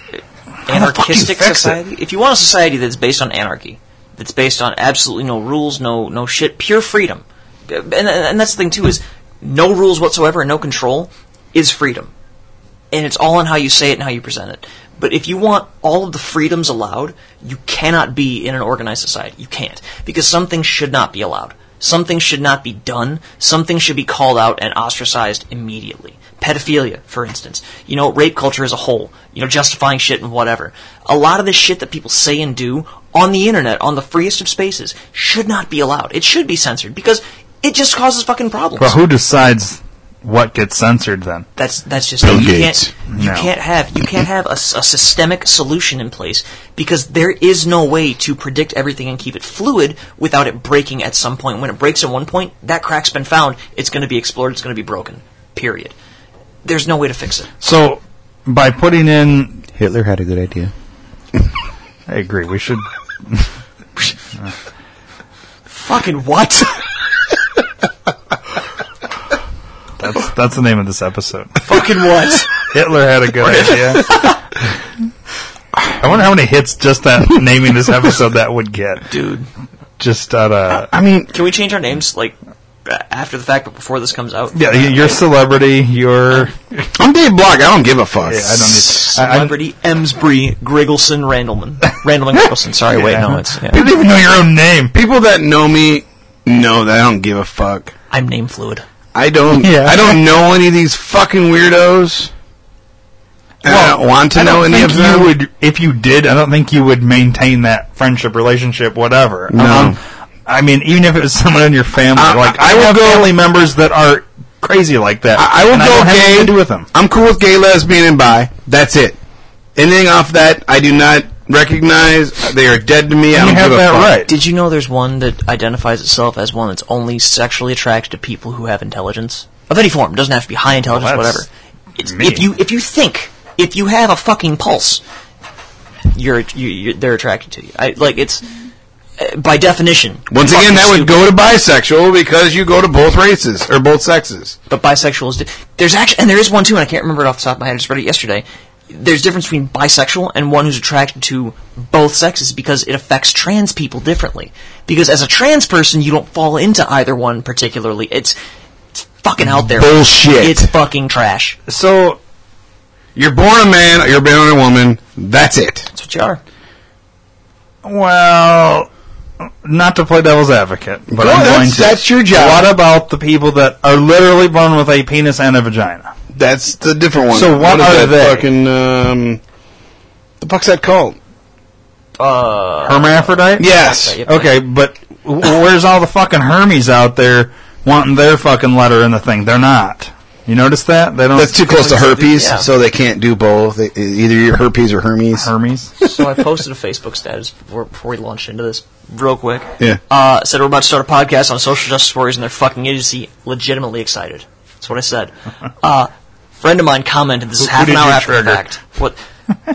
anarchistic fix it? society, if you want a society that's based on anarchy, that's based on absolutely no rules, no no shit, pure freedom, and, and that's the thing too is no rules whatsoever, and no control is freedom, and it's all in how you say it and how you present it. But if you want all of the freedoms allowed, you cannot be in an organized society. You can't because some things should not be allowed. Some things should not be done. Some things should be called out and ostracized immediately. Pedophilia, for instance. You know, rape culture as a whole. You know, justifying shit and whatever. A lot of this shit that people say and do on the internet, on the freest of spaces, should not be allowed. It should be censored because it just causes fucking problems. well, who decides what gets censored then? That's that's just Bill you Gates. can't you No. can't have you can't have a, s- a systemic solution in place because there is no way to predict everything and keep it fluid without it breaking at some point. When it breaks at one point, that crack's been found. It's going to be explored. It's going to be broken. Period. There's no way to fix it. So, by putting in, Hitler had a good idea. I agree. We should. Fucking what? That's that's the name of this episode. Fucking what? Hitler had a good idea. I wonder how many hits just that naming this episode that would get. Dude, Just out of I mean, can we change our names like a- after the fact, but before this comes out? yeah, y- your celebrity, your I'm Dave Block. I don't give a fuck. yeah, I don't need. I, I, Celebrity Emsbury Griggleson Randleman. Randleman Griggleson. Sorry, wait, no, it's yeah. you don't even know your own name. People that know me know that I don't give a fuck. I'm name fluid. I don't. Yeah. I don't know any of these fucking weirdos. And I don't want to I know don't any think of them. You would, if you did, I don't think you would maintain that friendship, relationship, whatever. No. Um, I mean, even if it was someone in your family, I- like I I, will have go- family members that are crazy like that. I, I will and go don't gay. anything to do with them. I'm cool with gay, lesbian, and bi. That's it. Anything off that, I do not recognize. They are dead to me. I don't have give a that fuck. right. Did you know there's one that identifies itself as one that's only sexually attracted to people who have intelligence of any form? Doesn't have to be high intelligence, Well, whatever. It's, if you if you think if you have a fucking pulse, you're, you you're they're attracted to you. I, like it's Uh, by definition. Once again, that would go to bisexual because you go to both races or both sexes. But bisexual is di- there's actually and there is one too, and I can't remember it off the top of my head. I just read it yesterday. There's difference between bisexual and one who's attracted to both sexes because it affects trans people differently. Because as a trans person, you don't fall into either one particularly. It's it's fucking out there. Bullshit. It's fucking trash. So You're born a man, or you're born a woman. That's it. That's what you are. Well, not to play devil's advocate, but Go, I'm that's- going to. that's your job. What about the people that are literally born with a penis and a vagina? That's the different one. So what is are that they? Fucking um, the fuck's that called? Uh, Hermaphrodite? Yes. Okay, but where's all the fucking Hermes out there wanting their fucking letter in the thing? They're not. You notice that? They don't. That's too close to herpes, Yeah. so they can't do both. They- Either you're herpes or Hermes. Hermes. so I posted a Facebook status before, before we launched into this, real quick. Yeah. Uh, said we're about to start a podcast on social justice warriors and their fucking idiocy. Legitimately excited. That's what I said. Uh, friend of mine commented. This is Who- half who an hour after the fact. What?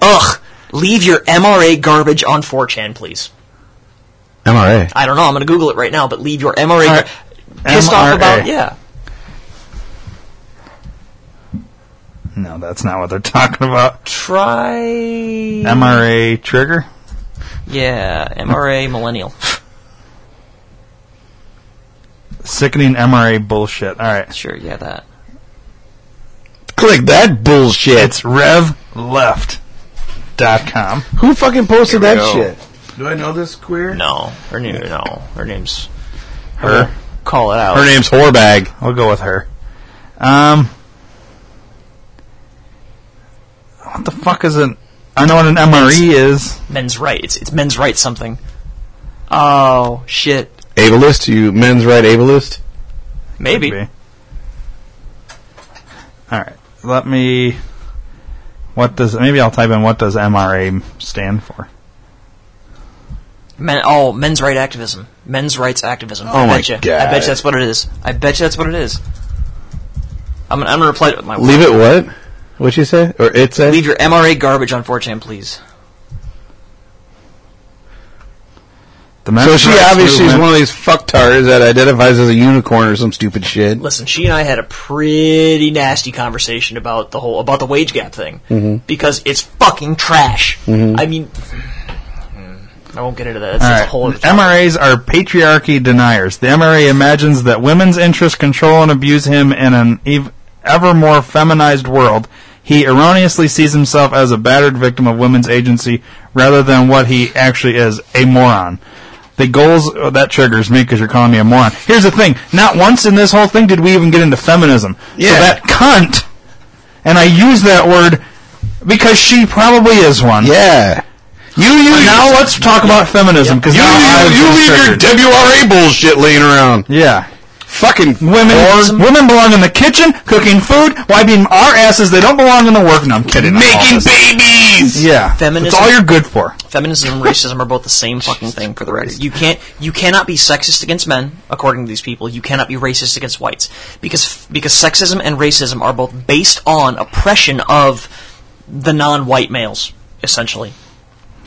Ugh. Leave your MRA garbage on 4chan, please. MRA. I don't know. I'm going to Google it right now. But leave your MRA. Alright. gar- Pissed off about yeah. No, that's not what they're talking about. Try. MRA trigger. Yeah, MRA millennial. Sickening MRA bullshit. All right. Sure, yeah, that. Click that bullshit. It's revleft.com. Who fucking posted Here we that go. shit? Do I know this queer? No, her name. No, her name's. Her. Call it out. Her name's Whorebag. We'll go with her. Um, what the fuck is an? I know what an MRE is. Men's right. It's it's men's right something. Oh shit. Ableist? You men's right ableist? Maybe. All right. Let me. What does maybe I'll type in what does MRA stand for? Men. Oh, men's right activism. Men's rights activism. Oh I my bet you. I bet you that's what it is. I bet you that's what it is. I'm gonna, I'm gonna reply to my. Leave it what? What'd you say? Or it said? Leave your MRA garbage on 4chan, please. The so she obviously is movement- one of these fucktards that identifies as a unicorn or some stupid shit. Listen, she and I had a pretty nasty conversation about the whole about the wage gap thing Mm-hmm. because it's fucking trash. I mean, I won't get into that. That's, All that's a whole other topic. MRAs are patriarchy deniers. The MRA imagines that women's interests control and abuse him in an ev- ever more feminized world. He erroneously sees himself as a battered victim of women's agency rather than what he actually is, a moron. The goals oh, that triggers me because you're calling me a moron. Here's the thing: not once in this whole thing did we even get into feminism. Yeah. So that cunt, and I use that word because she probably is one. Yeah. You, you, now let's talk about feminism because you, you, you leave your. WRA bullshit laying around. Yeah. Fucking Women, whore. women belong in the kitchen, cooking food, wiping our asses. They don't belong in the work. No, I'm kidding. I'm making babies. Yeah, Feminism- That's all you're good for. Feminism and racism are both the same fucking thing for the record. You can't you cannot be sexist against men, according to these people. You cannot be racist against whites because because sexism and racism are both based on oppression of the non-white males, essentially.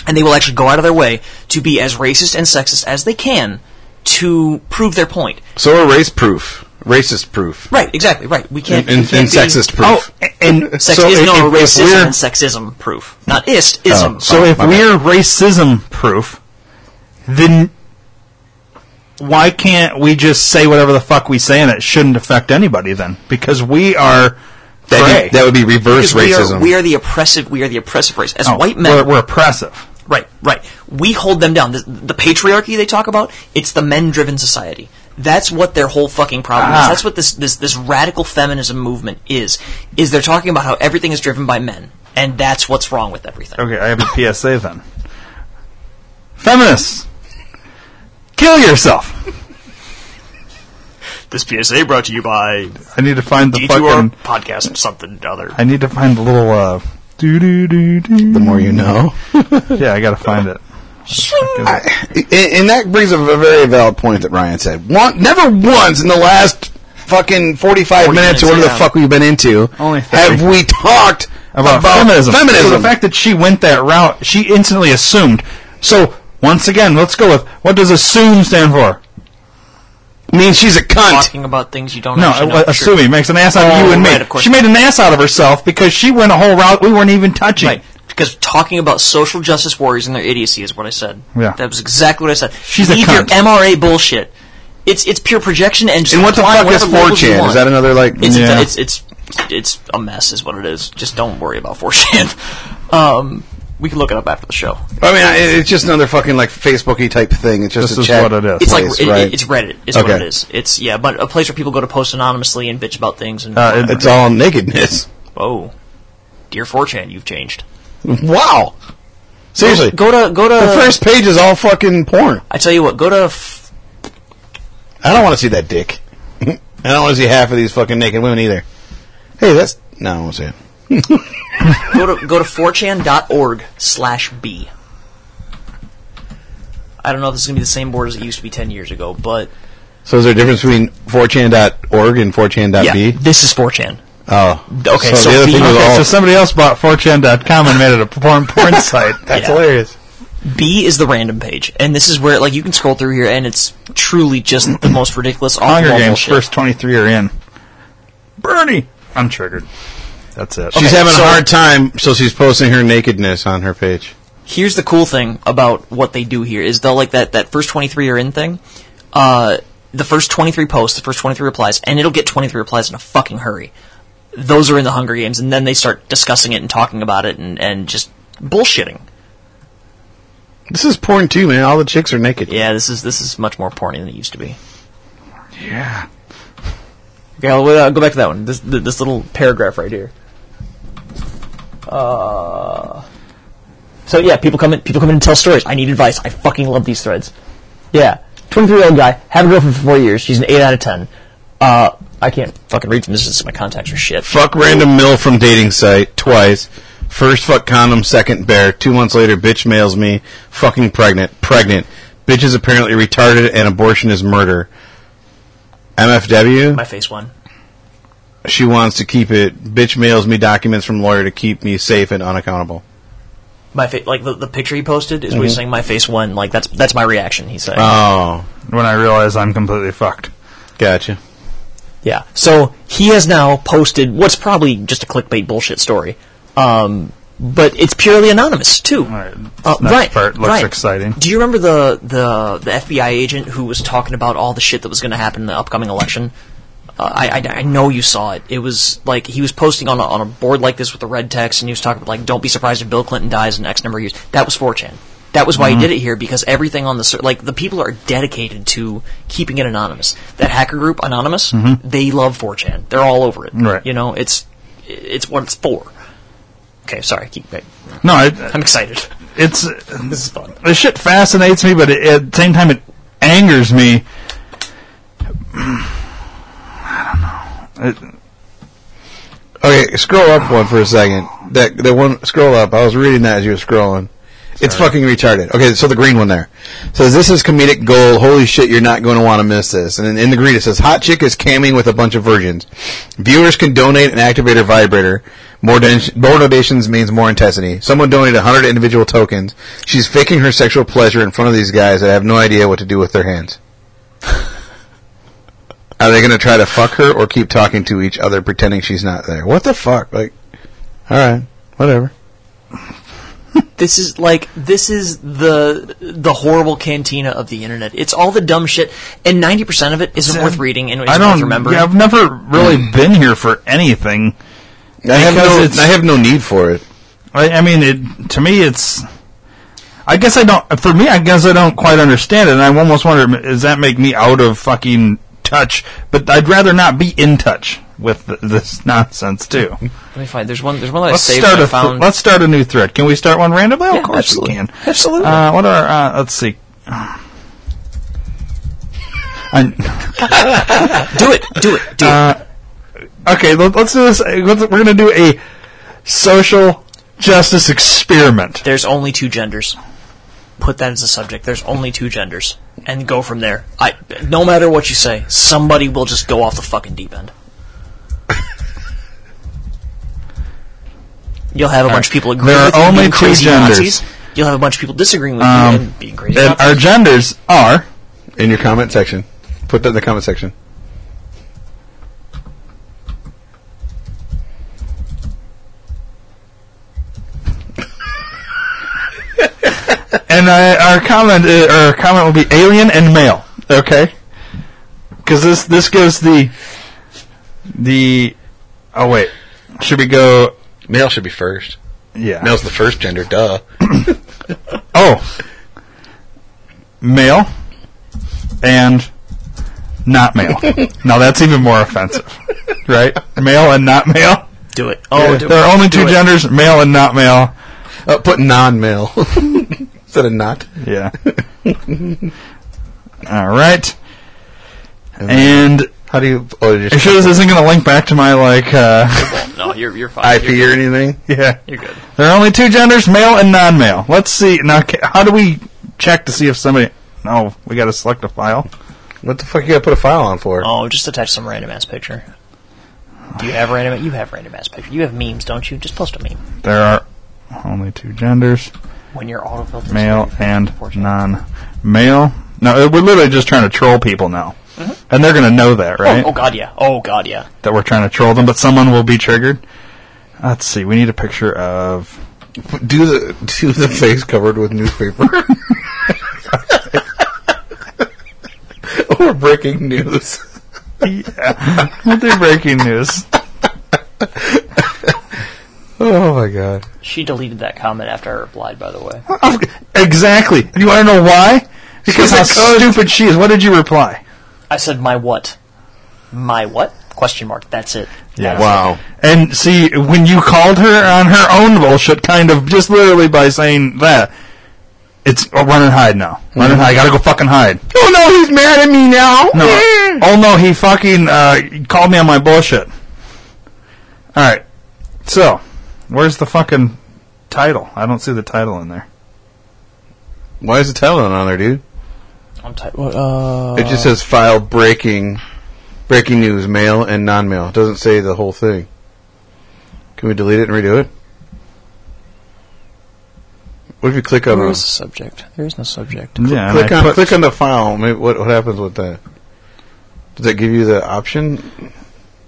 And they will actually go out of their way to be as racist and sexist as they can to prove their point. So we're race proof. Racist proof. Right, exactly, right. We can't. And, we and, can't be- sexist proof. Oh, and Sex so is if, no if- if racism we're and sexism proof, not ist oh, ism. so if we're racism proof, then why can't we just say whatever the fuck we say and it shouldn't affect anybody then? Because we are That'd gray. be, that would be reverse Because we racism. are, we are the oppressive. We are the oppressive race. As Oh, white men, we're, we're oppressive. Right, right. We hold them down. The, the patriarchy they talk about, it's the men-driven society. That's what their whole fucking problem Ah. is. That's what this, this this radical feminism movement is. Is they're talking about how everything is driven by men, and that's what's wrong with everything. Okay, I have a PSA then. Feminists, kill yourself. This PSA brought to you by I need to find the fucking. podcast something other. I need to find the little uh. Doo doo doo doo. the more you know. Yeah, I gotta find it. I- and, and that brings up a very valid point that Ryan said. One, never once in the last fucking 45 minutes, minutes, or whatever yeah. the fuck we've been into Only have we talked about, feminism. feminism. So the fact that she went that route, she instantly assumed. So once again, let's go with what does assume stand for? means she's a cunt. Talking about things you don't No, actually know. uh, for sure. assuming makes an ass out of Oh, you and me. right, of course. She made an ass out of herself because she went a whole route we weren't even touching. Right. Because talking about social justice warriors and their idiocy is what I said. Yeah. That was exactly what I said. She's a Leave your. MRA bullshit. It's it's pure projection and just And what the fuck is whatever labels you 4chan? Is that another like? It's, Yeah. it's it's it's a mess, is what it is. Just don't worry about 4chan. Um, we can look it up after the show. I mean, I- it's just another fucking like Facebooky type thing. It's just This a is chat what it is. It's place, like it, right? it's Reddit. Is what it is. It's yeah, but a place where people go to post anonymously and bitch about things. And Uh, it's all nakedness. oh, dear 4chan, you've changed. Wow. Seriously, Go to go to. the first page is all fucking porn. I tell you what. Go to. F- I don't want to see that dick. I don't want to see half of these fucking naked women either. Hey, that's no, I won't say it. go to go to 4chan.org slash b. I don't know if this is gonna be the same board as it used to be ten years ago, but So is there a difference between 4chan.org and 4chan.b? yeah, this is 4chan. Oh, Okay, So, so the other thing was Okay, all. so somebody else bought 4chan.com and made it a porn porn site. That's Yeah. hilarious. B is the random page, and this is where like you can scroll through here, and it's truly just the most ridiculous. Hunger off-the-wall Games bullshit. first 23 are in. Bernie, I'm triggered. That's it. She's Okay, having so- a hard time, so she's posting her nakedness on her page. Here's the cool thing about what they do here is they'll like that that first 23 are in thing. Uh, the first 23 posts, the first 23 replies, and it'll get 23 replies in a fucking hurry. Those are in the Hunger Games, and then they start discussing it and talking about it and, and just bullshitting. This is porn too, man. All the chicks are naked. Yeah, this is this is much more porny than it used to be. Yeah. Okay, I'll uh, go back to that one. This this little paragraph right here. Uh, so yeah, people come in. People come in and tell stories. I need advice. I fucking love these threads. Yeah, twenty-three year old guy, have a girlfriend for four years. She's an eight out of ten. Uh, I can't fucking read from this. This is my contacts are shit. Fuck random mill from dating site twice. First fuck condom, second bear. Two months later, bitch mails me fucking pregnant. Pregnant. Bitch is apparently retarded and abortion is murder. MFW. My face one. She wants to keep it. Bitch mails me documents from lawyer to keep me safe and unaccountable. My fa- like the, the picture he posted is where he's mm-hmm. saying my face one. Like that's that's my reaction. He said. Oh, When I realize I'm completely fucked. gotcha. Yeah. So he has now posted what's probably just a clickbait bullshit story. Um, but it's purely anonymous too. Uh, Ryan, part looks Ryan, exciting. Do you remember the, the the FBI agent who was talking about all the shit that was going to happen in the upcoming election? Uh, I, I I know you saw it. It was like he was posting on a, on a board like this with the red text, and he was talking about like, "Don't be surprised if Bill Clinton dies in X number of years." That was 4chan. That was why Mm-hmm. he did it here because everything on the like the people are dedicated to keeping it anonymous. That hacker group, Anonymous, they love 4chan. They're all over it. Mm-hmm. Right. You know, it's it's what it's for. Okay, sorry. Keep. No, I, I'm excited. it's This is fun. the shit fascinates me, but it, at the same time, it angers me. I don't know. It, Okay, scroll up one for a second. That the one scroll up. I was reading that as you were scrolling. It's fucking retarded. Okay, so the green one there says this is comedic gold. Holy shit, you're not going to want to miss this. And then in the green it says hot chick is camming with a bunch of virgins. Viewers can donate an activator vibrator. More, don- more donations means more intensity. Someone donated 100 individual tokens. She's faking her sexual pleasure in front of these guys that have no idea what to do with their hands. Are they going to try to fuck her or keep talking to each other pretending she's not there? What the fuck? Like, all right, whatever. This is like this is the the horrible cantina of the internet. It's all the dumb shit, and ninety percent of it isn't worth reading and I worth don't remembering. Yeah, I've never really hmm. been here for anything. I have no, I have no need for it. I, I mean, it to me, it's. I guess I don't. For me, I guess I don't quite understand it, and I almost wonder: does that make me out of fucking touch? But I'd rather not be in touch with th- this nonsense too. Let me find. There's one. There's one that Let's I saved. start a th- let's start a new thread. Can we start one randomly? Yeah, of course absolutely. we can. Absolutely. Uh, what are? Uh, let's see. Do it. Do it. Do Uh, okay, let, us do this. Let's, we're going to do a social justice experiment. There's only two genders. Put that as a subject. There's only two genders, and go from there. I. No matter what you say, somebody will just go off the fucking deep end. You'll have a bunch of people agreeing There are with you, only being two crazy genders. Nazis. You'll have a bunch of people disagreeing with Um, you and being crazy And Nazis. our genders are In your comment section, put that in the comment section. And uh, our comment, uh, our comment will be alien and male. Okay, because this this gives the the. Oh wait, should we go? Male should be first. Yeah. Male's the first gender. Duh. Oh, male and not male. now that's even more offensive, right? Male and not male. do it. Oh, do there are only do two it. genders: male and not male. Uh, put non-male instead of not. Yeah. All right. And How do you? Oh, are you just sure this isn't going to link back to my like? uh No, you're you're fine. IP or anything? Yeah. You're good. There are only two genders, male and non-male. Let's see. Now, how do we check to see if somebody? No, we got to select a file. What the fuck you got to put a file on for? Oh, just attach some random ass picture. Do you have random? You have random ass picture. You have memes, don't you? Just post a meme There are only two genders, when your autofilter. male and non-male. No, uh, we're literally just trying to troll people now, Uh-huh. and they're going to know that, oh, right? Oh, oh god, yeah. Oh god, yeah. That we're trying to troll them, but someone will be triggered. Let's see. We need a picture of. Do the do the face covered with newspaper. or breaking news. Yeah. we'll do breaking news. Oh my god. She deleted that comment after I replied, by the way. Exactly. You want to know why? Because how She's a cunt. stupid she is. What did you reply? I said, my what? My what? Question mark. That's it. Yeah. Wow. And see, when you called her on her own bullshit, kind of just literally by saying that, it's oh, run and hide now. Run and hide. I gotta go fucking hide. Oh no, he's mad at me now. No. oh no, he fucking uh, called me on my bullshit. All right. So, where's the fucking title? I don't see the title in there. Why is the title not on there, dude? I'm type. What? Uh, It just says file breaking, breaking news, mail and non-mail. It doesn't say the whole thing. Can we delete it and redo it? What if you click on Where the is the subject? There is no subject. Yeah. click on click on the file? Maybe what what happens with that? Does that give you the option?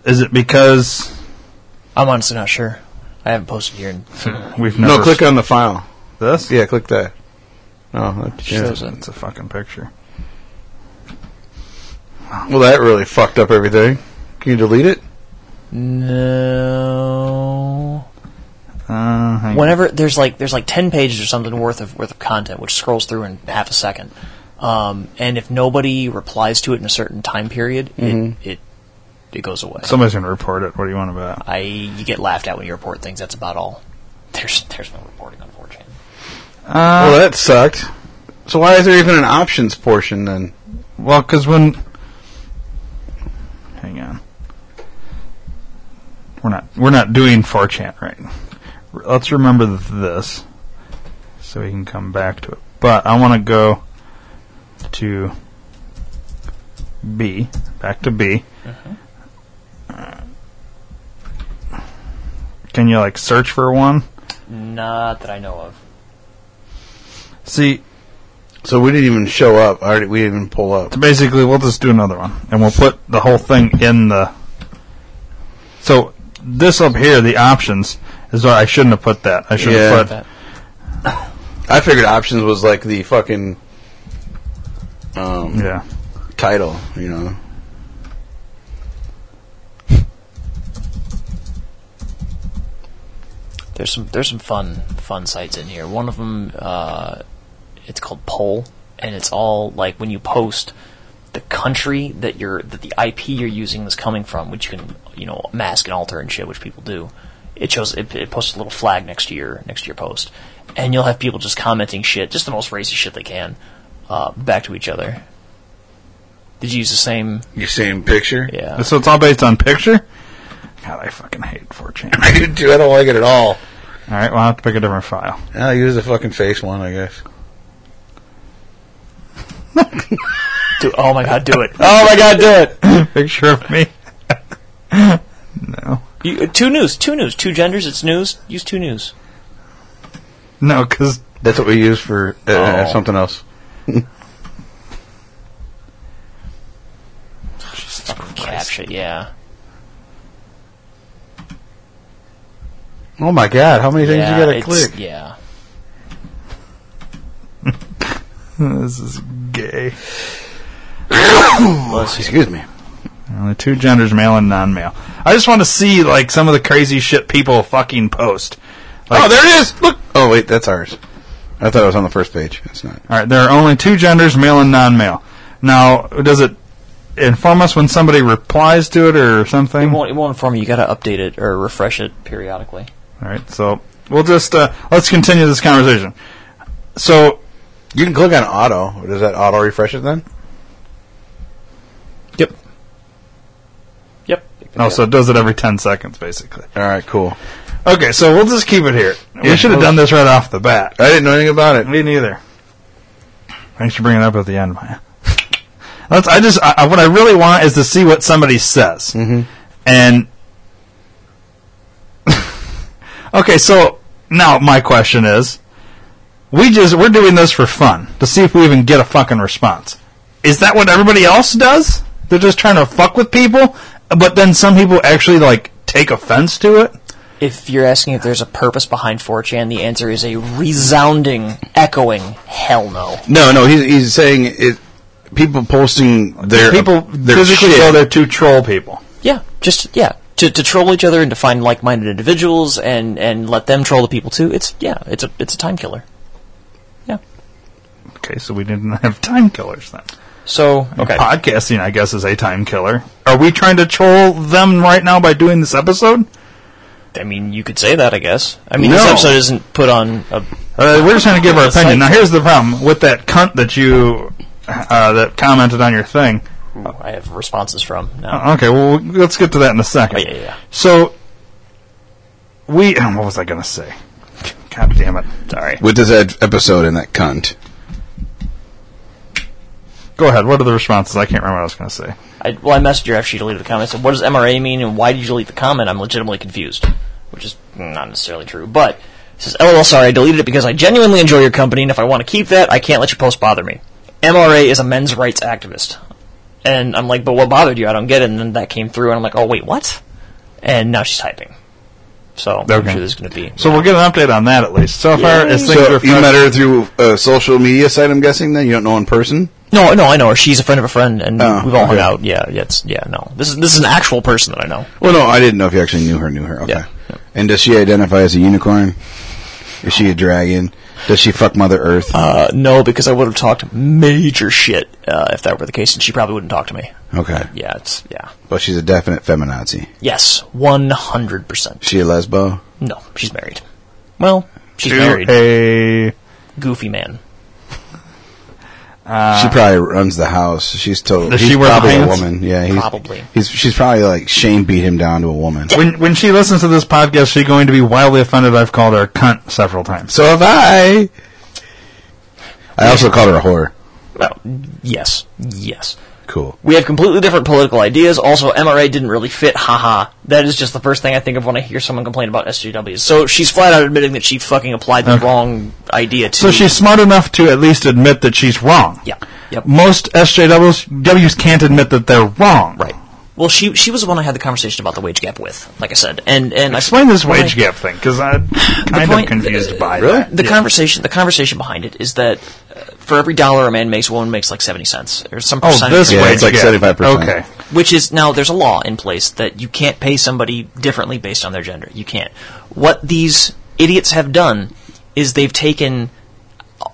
Is it because I'm honestly not sure. I haven't posted here. In, we've never No, click on the file. this? Yeah, click that. No, that, yeah. Shows it. It's a fucking picture. Well, that really fucked up everything. Can you delete it? No. Uh, hang on. Whenever there's like there's like ten pages or something worth of worth of content, which scrolls through in half a second, um, and if nobody replies to it in a certain time period, it it it goes away. Somebody's gonna report it. What do you want about? I you get laughed at when you report things. That's about all. There's there's no reporting on 4chan. Uh, well, that sucked. So why is there even an options portion then? Well, because when. Hang on. We're not we're not doing 4chan right. Let's remember this, so we can come back to it. But I want to go to B, back to B. Uh, Can you like search for one? Not that I know of. See, So we didn't even show up. Already, we didn't even pull up. So basically, we'll just do another one, and we'll put the whole thing in the. So this up here, the options, is why I shouldn't have put that. I should Yeah. have put. That. I figured options was like the fucking um, Yeah. title, you know. There's some there's some fun fun sites in here. One of them, uh, it's called Poll, and it's all like when you post the country that you're that the IP you're using is coming from, which you can you know mask and alter and shit, which people do. It shows it, it posts a little flag next to your next to your post, and you'll have people just commenting shit, just the most racist shit they can, uh, back to each other. Did you use the same? Your same picture. Yeah. So it's all based on picture. God, I fucking hate 4chan. I do too. I don't like it at all. all right, well, I'll have to pick a different file. I'll use the fucking face one, I guess. Do, oh my god, do it! Oh my god, do it! Picture of me. no, You, uh, two news, two news, two genders. It's news. Use two news. no, because That's what we use for uh, Oh. something else. Captcha, yeah. Oh my god, how many things yeah, you gotta click? Yeah. this is gay. Excuse me. Only two genders, male and non-male. I just want to see like some of the crazy shit people fucking post. Like- oh, there it is. Look. Oh wait, that's ours. I thought it was on the first page. It's not. All right, there are only two genders, male and non-male. Now, does it inform us when somebody replies to it or something? All won't, it won't inform you. You gotta update it or refresh it periodically. All right, so we'll just uh, let's continue this conversation. So, You can click on auto. Does that auto refresh it then? yep. Yep. Oh, so it does it every ten seconds, basically. All right, cool. Okay, so we'll just keep it here. Yeah, we should have done this right off the bat. I didn't know anything about it. Me neither. Thanks for bringing it up at the end, Maya. Let's, I just, I, I- what I really want is to see what somebody says. Mhm. And, okay, so now my question is, we just, we're doing this for fun, to see if we even get a fucking response. Is that what everybody else does? They're just trying to fuck with people, but then some people actually, like, take offense to it? If you're asking if there's a purpose behind 4chan, the answer is a resounding, echoing hell no. No, no, he's he's saying it. People posting their People their physically shit. go there to troll people. Yeah, just yeah, to, to troll each other and to find like-minded individuals and, and let them troll the people too. It's yeah, it's a it's a time killer. Yeah. Okay, so we didn't have time killers then. So okay, Podcasting, I guess, is a time killer. Are we trying to troll them right now by doing this episode? I mean you could say that I guess. I mean this episode isn't put on a Uh, we're just trying to give our opinion. like- Now, here's the problem with that cunt that you uh, that commented on your thing. I have responses from now. Okay, well, let's get to that in a second. Oh, yeah, yeah. So, we. What was I going to say? God damn it. Sorry. with this ed- episode and that cunt. Go ahead. What are the responses? I can't remember what I was going to say. I, well, I messaged her after she deleted the comment. I said, "What does MRA mean, and why did you delete the comment?" I'm legitimately confused, which is not necessarily true. But says, "LOL, sorry, I deleted it because I genuinely enjoy your company, and if I want to keep that, I can't let your post bother me." MRA is a men's rights activist, and I'm like, "But what bothered you? I don't get it." And then that came through, and I'm like, "Oh wait, what?" And now she's typing. So I'm sure there's going to be. So we'll get an update on that at least. So far as things So are you met her through a social media site, I'm guessing. Then you don't know in person. No, no, I know her. She's a friend of a friend, and Oh, we've all hung out. Yeah, yeah, it's, yeah. No, this is this is an actual person that I know. Well, no, I didn't know if you actually knew her. Knew her. Okay. Yeah, yeah. And does she identify as a unicorn? Is she a dragon? Does she fuck Mother Earth? Uh, no, because I would have talked major shit uh, if that were the case, and she probably wouldn't talk to me. okay. Yeah, it's yeah. But she's a definite feminazi. Yes, one hundred percent. She a lesbo? No, she's married. Well, she's to married. a. Goofy man. She uh, probably runs the house. She's totally. Does he's she wear probably a woman. Yeah, he's, Probably. He's she's probably like Shane beat him down to a woman. When when she listens to this podcast, she's going to be wildly offended. I've called her a cunt several times. So have I. I also called her a whore. Well, yes, yes. Cool. We have completely different political ideas. Also, MRA didn't really fit. Haha. That is just the first thing I think of when I hear someone complain about SJWs. So she's flat out admitting that she fucking applied the Okay. wrong idea to. So she's smart enough to at least admit that she's wrong. Yeah. Yep. Most SJWs W's can't admit that they're wrong. Right. Well, she she was the one I had the conversation about the wage gap with, like I said, and and I- Explain this wage I- gap thing, because I'm kind point- of confused by Really? that. The Yeah. conversation the conversation behind it is that uh, for every dollar a man makes, a woman makes like seventy cents or some Oh, percentage. this Yeah, wage it's like 75%. Okay. Which is now there's a law in place that you can't pay somebody differently based on their gender. You can't. What these idiots have done is they've taken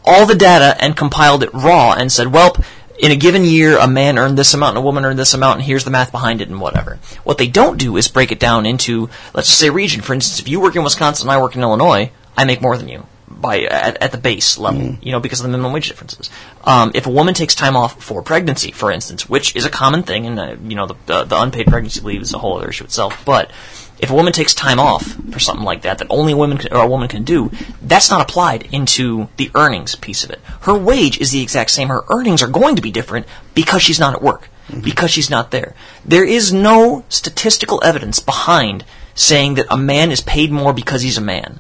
all the data and compiled it raw and said, well, in a given year, a man earned this amount and a woman earned this amount, and here's the math behind it and whatever. What they don't do is break it down into, let's just say region. For instance, if you work in Wisconsin and I work in Illinois, I make more than you by at, at the base level, you know, because of the minimum wage differences. Um, if a woman takes time off for pregnancy, for instance, which is a common thing, and uh, you know, the, the the unpaid pregnancy leave is a whole other issue itself, but if a woman takes time off for something like that that only women can, or a woman can do, that's not applied into the earnings piece of it. Her wage is the exact same. Her earnings are going to be different because she's not at work, mm-hmm. because she's not there. There is no statistical evidence behind saying that a man is paid more because he's a man.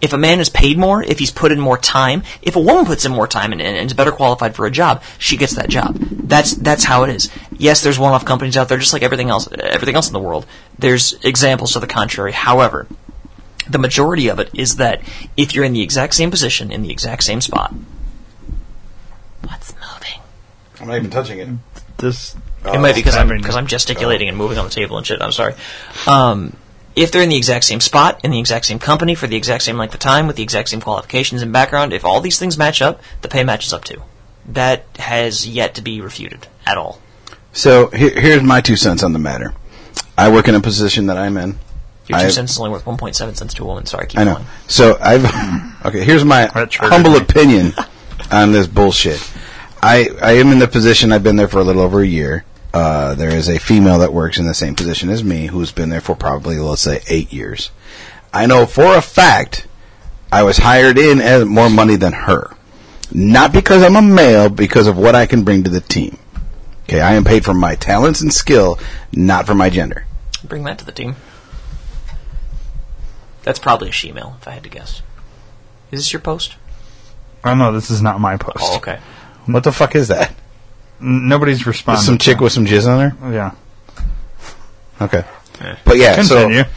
If a man is paid more, if he's put in more time, if a woman puts in more time and, and is better qualified for a job, she gets that job. That's that's how it is. Yes, there's one-off companies out there, just like everything else, everything else in the world. There's examples to the contrary. However, the majority of it is that if you're in the exact same position in the exact same spot, what's moving? I'm not even touching it. This it might be because I'm because I'm gesticulating and moving on the table and shit. I'm sorry. Um, if they're in the exact same spot, in the exact same company, for the exact same length of time, with the exact same qualifications and background, if all these things match up, the pay matches up too. That has yet to be refuted at all. So here, here's my two cents on the matter. I work in a position that I'm in. Your two I- cents is only worth 1.7 cents to a woman. Sorry, keep I know. going. So I've okay. Here's my humble me. opinion on this bullshit. I I am in the position. I've been there for a little over a year. Uh, there is a female that works in the same position as me who's been there for probably let's say eight years. I know for a fact I was hired in at more money than her, not because I'm a male, because of what I can bring to the team. Okay, I am paid for my talents and skill, not for my gender. Bring that to the team. That's probably a she-male, if I had to guess. Is this your post? Oh no, this is not my post. Oh, okay. What the fuck is that? N- Nobody's responding. Some chick with some jizz on her? Yeah. Okay. But yeah, Continue. so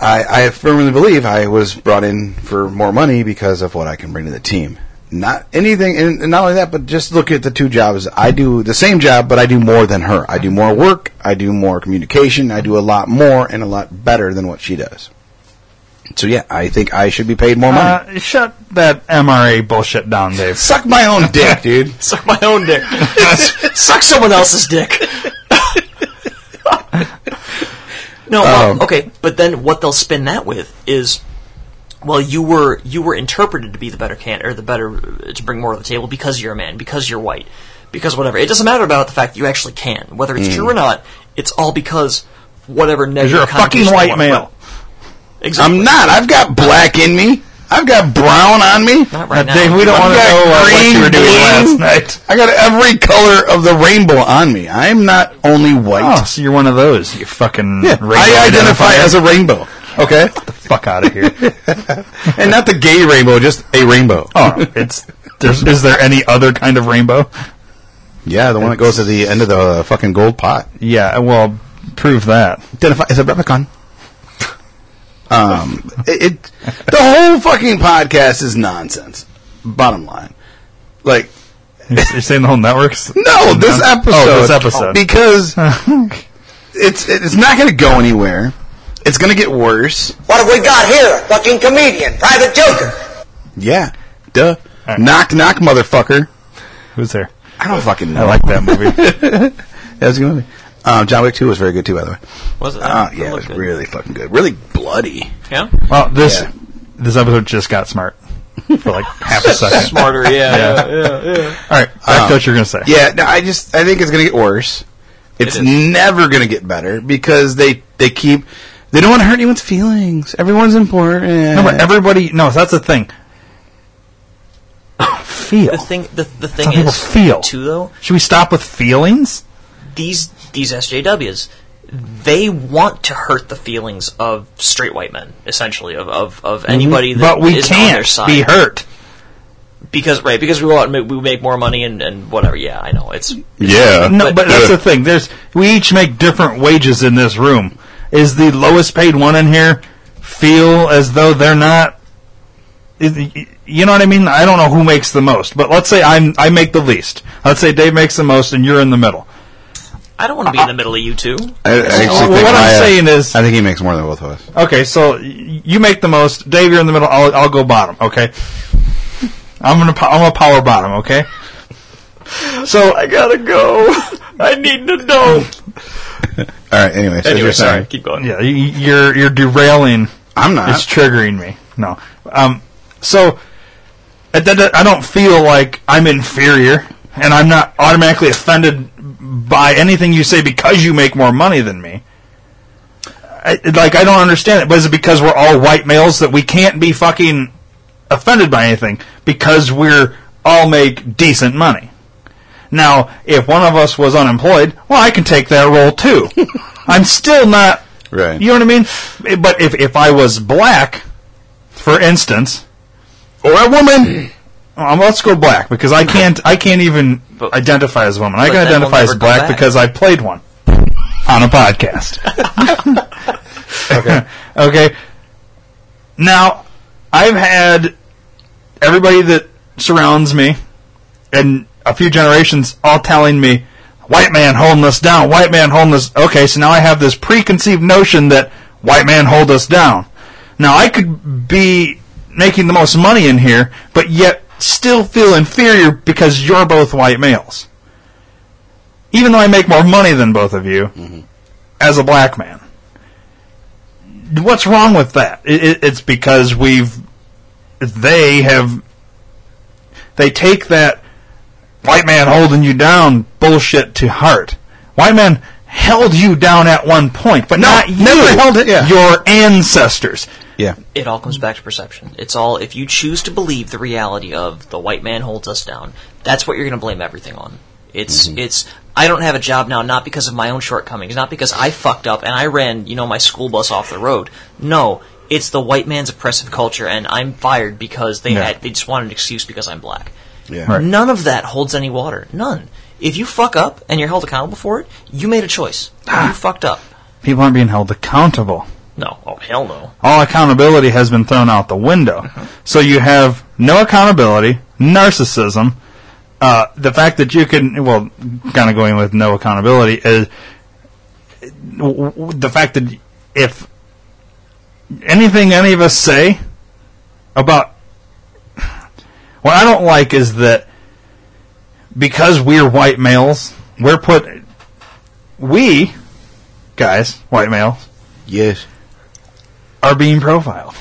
I, I firmly believe I was brought in for more money because of what I can bring to the team. Not anything, and and not only that, but just look at the two jobs. I do the same job, but I do more than her. I do more work. I do more communication. I do a lot more and a lot better than what she does. So yeah, I think I should be paid more money. Uh, shut that MRA bullshit down, Dave. Suck my own dick, dude. Suck my own dick. Suck someone else's dick. no, well, Um, okay, but then what they'll spin that with is, well, you were you were interpreted to be the better can or the better uh, to bring more to the table because you're a man, because you're white, because whatever. It doesn't matter about the fact that you actually can, whether it's true or not. It's all because whatever negative. You're a fucking connotation they white want- male. Exactly. I'm not. I've got black in me. I've got brown on me. Not right now. Dave, we don't want to know uh, what you were doing blue. last night. I got every color of the rainbow on me. I'm not only white. Oh, so you're one of those. You fucking. Yeah, rainbow I identify as a rainbow. Okay, The fuck out of here. and not the gay rainbow, just a rainbow. Oh, it's. There's, is there any other kind of rainbow? Yeah, the one that goes to the end of the fucking gold pot. Yeah, well, prove that. Identify as a replicon. Um, it, it the whole fucking podcast is nonsense. Bottom line, like You're you're saying the whole network's. no, this episode. Oh, this episode. because it's it's not going to go anywhere. It's going to get worse. What have we got here? A fucking comedian, private joker. Yeah, duh. right. Knock knock, motherfucker. Who's there? I don't fucking know. I like that movie. That was a good movie. Um, John Wick 2 was very good too, by the way. Was it? Uh, yeah, it was good. really fucking good. Really bloody. Yeah. well, this Yeah. this episode just got smart for like half a second. Smarter. Yeah. yeah. yeah, yeah. All right, back to what you're gonna say. Yeah, no, I just I think it's going to get worse. It's It is. never going to get better because they they keep they don't want to hurt anyone's feelings. Everyone's important. No, but everybody. No, that's the thing. Feel. The thing. The, the thing Some is feel. too though. Should we stop with feelings? these these SJWs, they want to hurt the feelings of straight white men, essentially, of of, of mm-hmm. anybody that But we isn't on their can't side. be hurt. because right because we go out and make, we make more money and, and whatever. Yeah, I know it's yeah. No, But- but that's the thing. There's we each make different wages in this room. Is the lowest paid one in here feel as though they're not? is- You know what I mean? I don't know who makes the most, but let's say I'm I make the least. Let's say Dave makes the most, and you're in the middle. I don't want to be in the middle of you two. I, I actually Well, think what I'm I, uh, saying is- I think he makes more than both of us. Okay, so you make the most. Dave, you're in the middle. I'll, I'll go bottom. Okay. I'm gonna I'm a power bottom. Okay. So I gotta go. I need to know. All right. Anyway, so Anyway, you're sorry. Keep going. yeah, y- you're you're derailing I'm not. It's triggering me. No. Um, so I don't feel like I'm inferior, and I'm not automatically offended by anything you say because you make more money than me. I, like I don't understand it. But is it because we're all white males that we can't be fucking offended by anything because we're all make decent money? Now, if one of us was unemployed, well, I can take that role too. I'm still not Right. you know what I mean? But if if I was black, for instance, or a woman. Um, let's go black because I can't I can't even But- identify as a woman. I but can then we'll identify as never go black back. because I played one on a podcast. okay. Okay. Now, I've had everybody that surrounds me and a few generations all telling me, white man holding us down, white man holding us. Okay, so now I have this preconceived notion that white man hold us down. Now, I could be making the most money in here, but yet still feel inferior because you're both white males. Even though I make more money than both of you mm-hmm. as a black man. What's wrong with that? It, it, it's because we've, they have, they take that white man holding you down bullshit to heart. White man held you down at one point, but not you. never held it, yeah. Your ancestors. Yeah. It all comes back to perception. It's all if you choose to believe the reality of the white man holds us down. That's what you're going to blame everything on. It's mm-hmm. it's. I don't have a job now, not because of my own shortcomings, not because I fucked up and I ran, you know, my school bus off the road. No, it's the white man's oppressive culture, and I'm fired because they Yeah. had they just wanted an excuse because I'm black. Yeah. Right. None of that holds any water. None. If you fuck up and you're held accountable for it, you made a choice. Ah. You fucked up. People aren't being held accountable. No. Oh hell no. All accountability has been thrown out the window. So you have no accountability, narcissism, uh, the fact that you can, well, kind of going with no accountability is w- w- the fact that if anything any of us say about what I don't like is that because we're white males, we're put we guys, white males, Yes. Are being profiled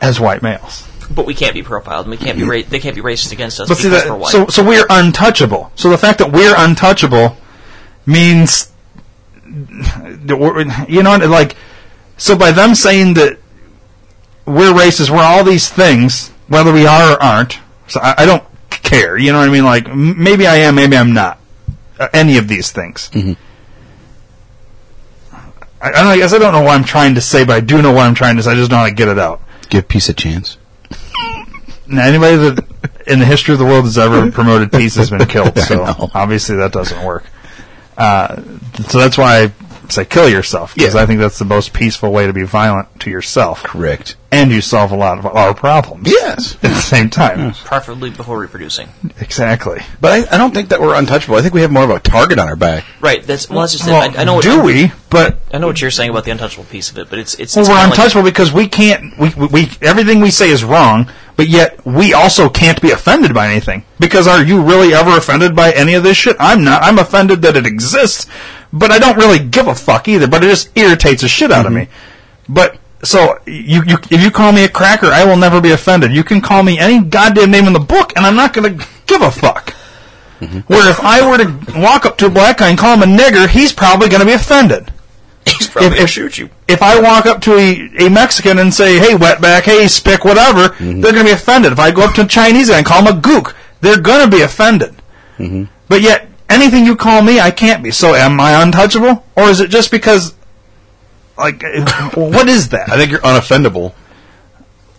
as white males. But we can't be profiled. and We can't be ra- they can't be racist against us But see because that, we're white. so so we're untouchable. So the fact that we're untouchable means that you know like so by them saying that we're racist, we're all these things, whether we are or aren't. So I, I don't care. You know what I mean? Like maybe I am, maybe I'm not. Uh, any of these things. I, I, don't, I guess I don't know what I'm trying to say, but I do know what I'm trying to say. I just don't know how to get it out. Give peace a chance. Now, anybody that in the history of the world has ever promoted peace has been killed. So obviously that doesn't work. Uh, so that's why say kill yourself because Yeah. I think that's the most peaceful way to be violent to yourself, Correct. and you solve a lot of our problems Yes. at the same time. preferably before reproducing. Exactly. But I, I don't think that we're untouchable. I think we have more of a target on our back. Right. That's well. That's just it. Well, I, I know. What, do we? But I know what you're saying about the untouchable piece of it, but it's it's. well, it's we're kinda like- untouchable because we can't. We, we, we everything we say is wrong, but yet we also can't be offended by anything. Because are you really ever offended by any of this shit? I'm not. I'm offended that it exists, but I don't really give a fuck either. But it just irritates the shit out of mm-hmm. me. But so you, you if you call me a cracker, I will never be offended. You can call me any goddamn name in the book, and I'm not going to give a fuck. Mm-hmm. Where if I were to walk up to a black guy and call him a nigger, he's probably going to be offended He's probably if, gonna if, shoot you. If I walk up to a, a Mexican and say, "Hey, wetback," "Hey, spick," whatever, mm-hmm. they're going to be offended. If I go up to a Chinese guy and call him a gook, they're going to be offended. Mm-hmm. But yet, anything you call me, I can't be. So, am I untouchable, or is it just because? Like, what is that? I think you're unoffendable.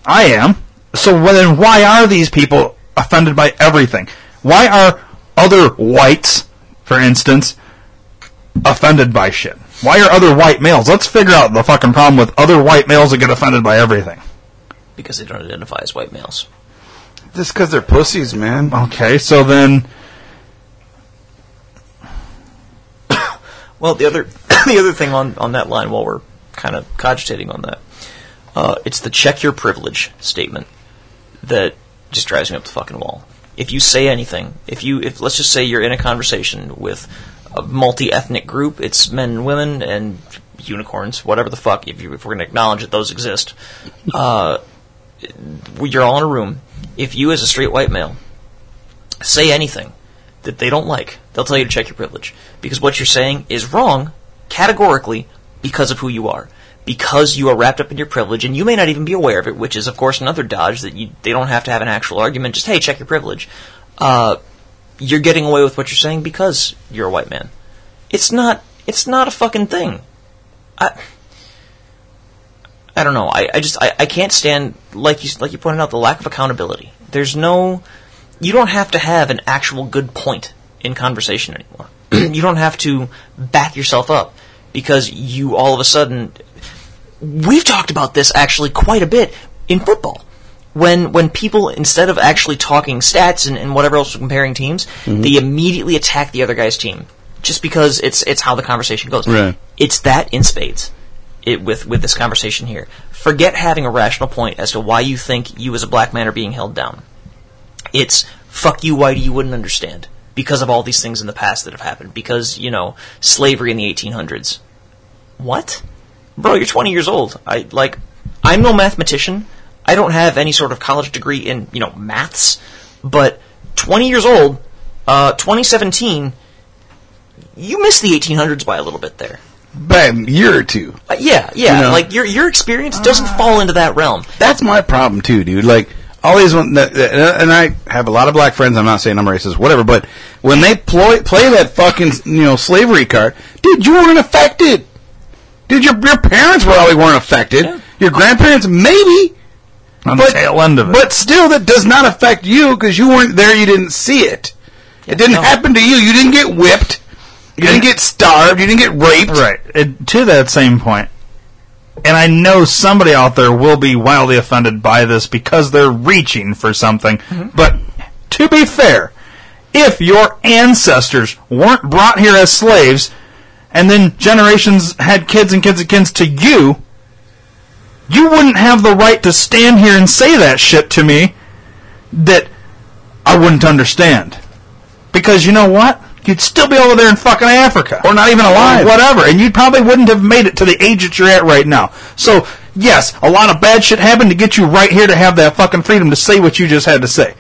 I am. So well, then why are these people offended by everything? Why are other whites, for instance, offended by shit? Why are other white males? Let's figure out the fucking problem with other white males that get offended by everything. because they don't identify as white males. Just because they're pussies, man. Okay, so then Well, the other the other thing on, on that line, while we're kind of cogitating on that, uh, it's the check your privilege statement that just drives me up the fucking wall. If you say anything, if you if let's just say you're in a conversation with a multi-ethnic group, it's men and women and unicorns, whatever the fuck. If, you, if we're going to acknowledge that those exist, uh, you're all in a room. If you, as a straight white male, say anything that they don't like, they'll tell you to check your privilege. Because what you're saying is wrong, categorically, because of who you are. Because you are wrapped up in your privilege, and you may not even be aware of it, which is, of course, another dodge that you, they don't have to have an actual argument. Just, hey, check your privilege. Uh, you're getting away with what you're saying because you're a white man. It's not, it's not a fucking thing. I, I don't know. I, I just, I, I can't stand, like you, like you pointed out, the lack of accountability. There's no, you don't have to have an actual good point in conversation anymore. you don't have to back yourself up because you all of a sudden. We've talked about this actually quite a bit in football. When when people instead of actually talking stats and, and whatever else comparing teams, mm-hmm. they immediately attack the other guy's team just because it's it's how the conversation goes. Right. It's that in spades it, with with this conversation here. Forget having a rational point as to why you think you as a black man are being held down. It's fuck you, Whitey, you wouldn't understand because of all these things in the past that have happened. Because you know slavery in the 1800s. What, bro? You're 20 years old. I like. I'm no mathematician. I don't have any sort of college degree in you know maths. But 20 years old, uh, 2017. You missed the 1800s by a little bit there. By a year or two. Uh, yeah, yeah. You know? Like your your experience doesn't fall into that realm. That's my problem too, dude. Like all these one, that- that- and I have a lot of black friends. I'm not saying I'm racist, whatever. But when they ploy, play that fucking you know slavery card, dude, you weren't affected. Dude, your your parents probably weren't affected. Yeah. Your grandparents maybe, on but the tail end of it. but still, that does not affect you because you weren't there. You didn't see it. it didn't no. happen to you. You didn't get whipped. You didn't get starved. You didn't get raped. Right. It, to that same point, and I know somebody out there will be wildly offended by this because they're reaching for something. Mm-hmm. But to be fair, if your ancestors weren't brought here as slaves, and then generations had kids and kids and kids to you, you wouldn't have the right to stand here and say that shit to me that I wouldn't understand. Because you know what? You'd still be over there in fucking Africa. Or not even alive. Whatever. And you probably wouldn't have made it to the age that you're at right now. So, yes, a lot of bad shit happened to get you right here to have that fucking freedom to say what you just had to say.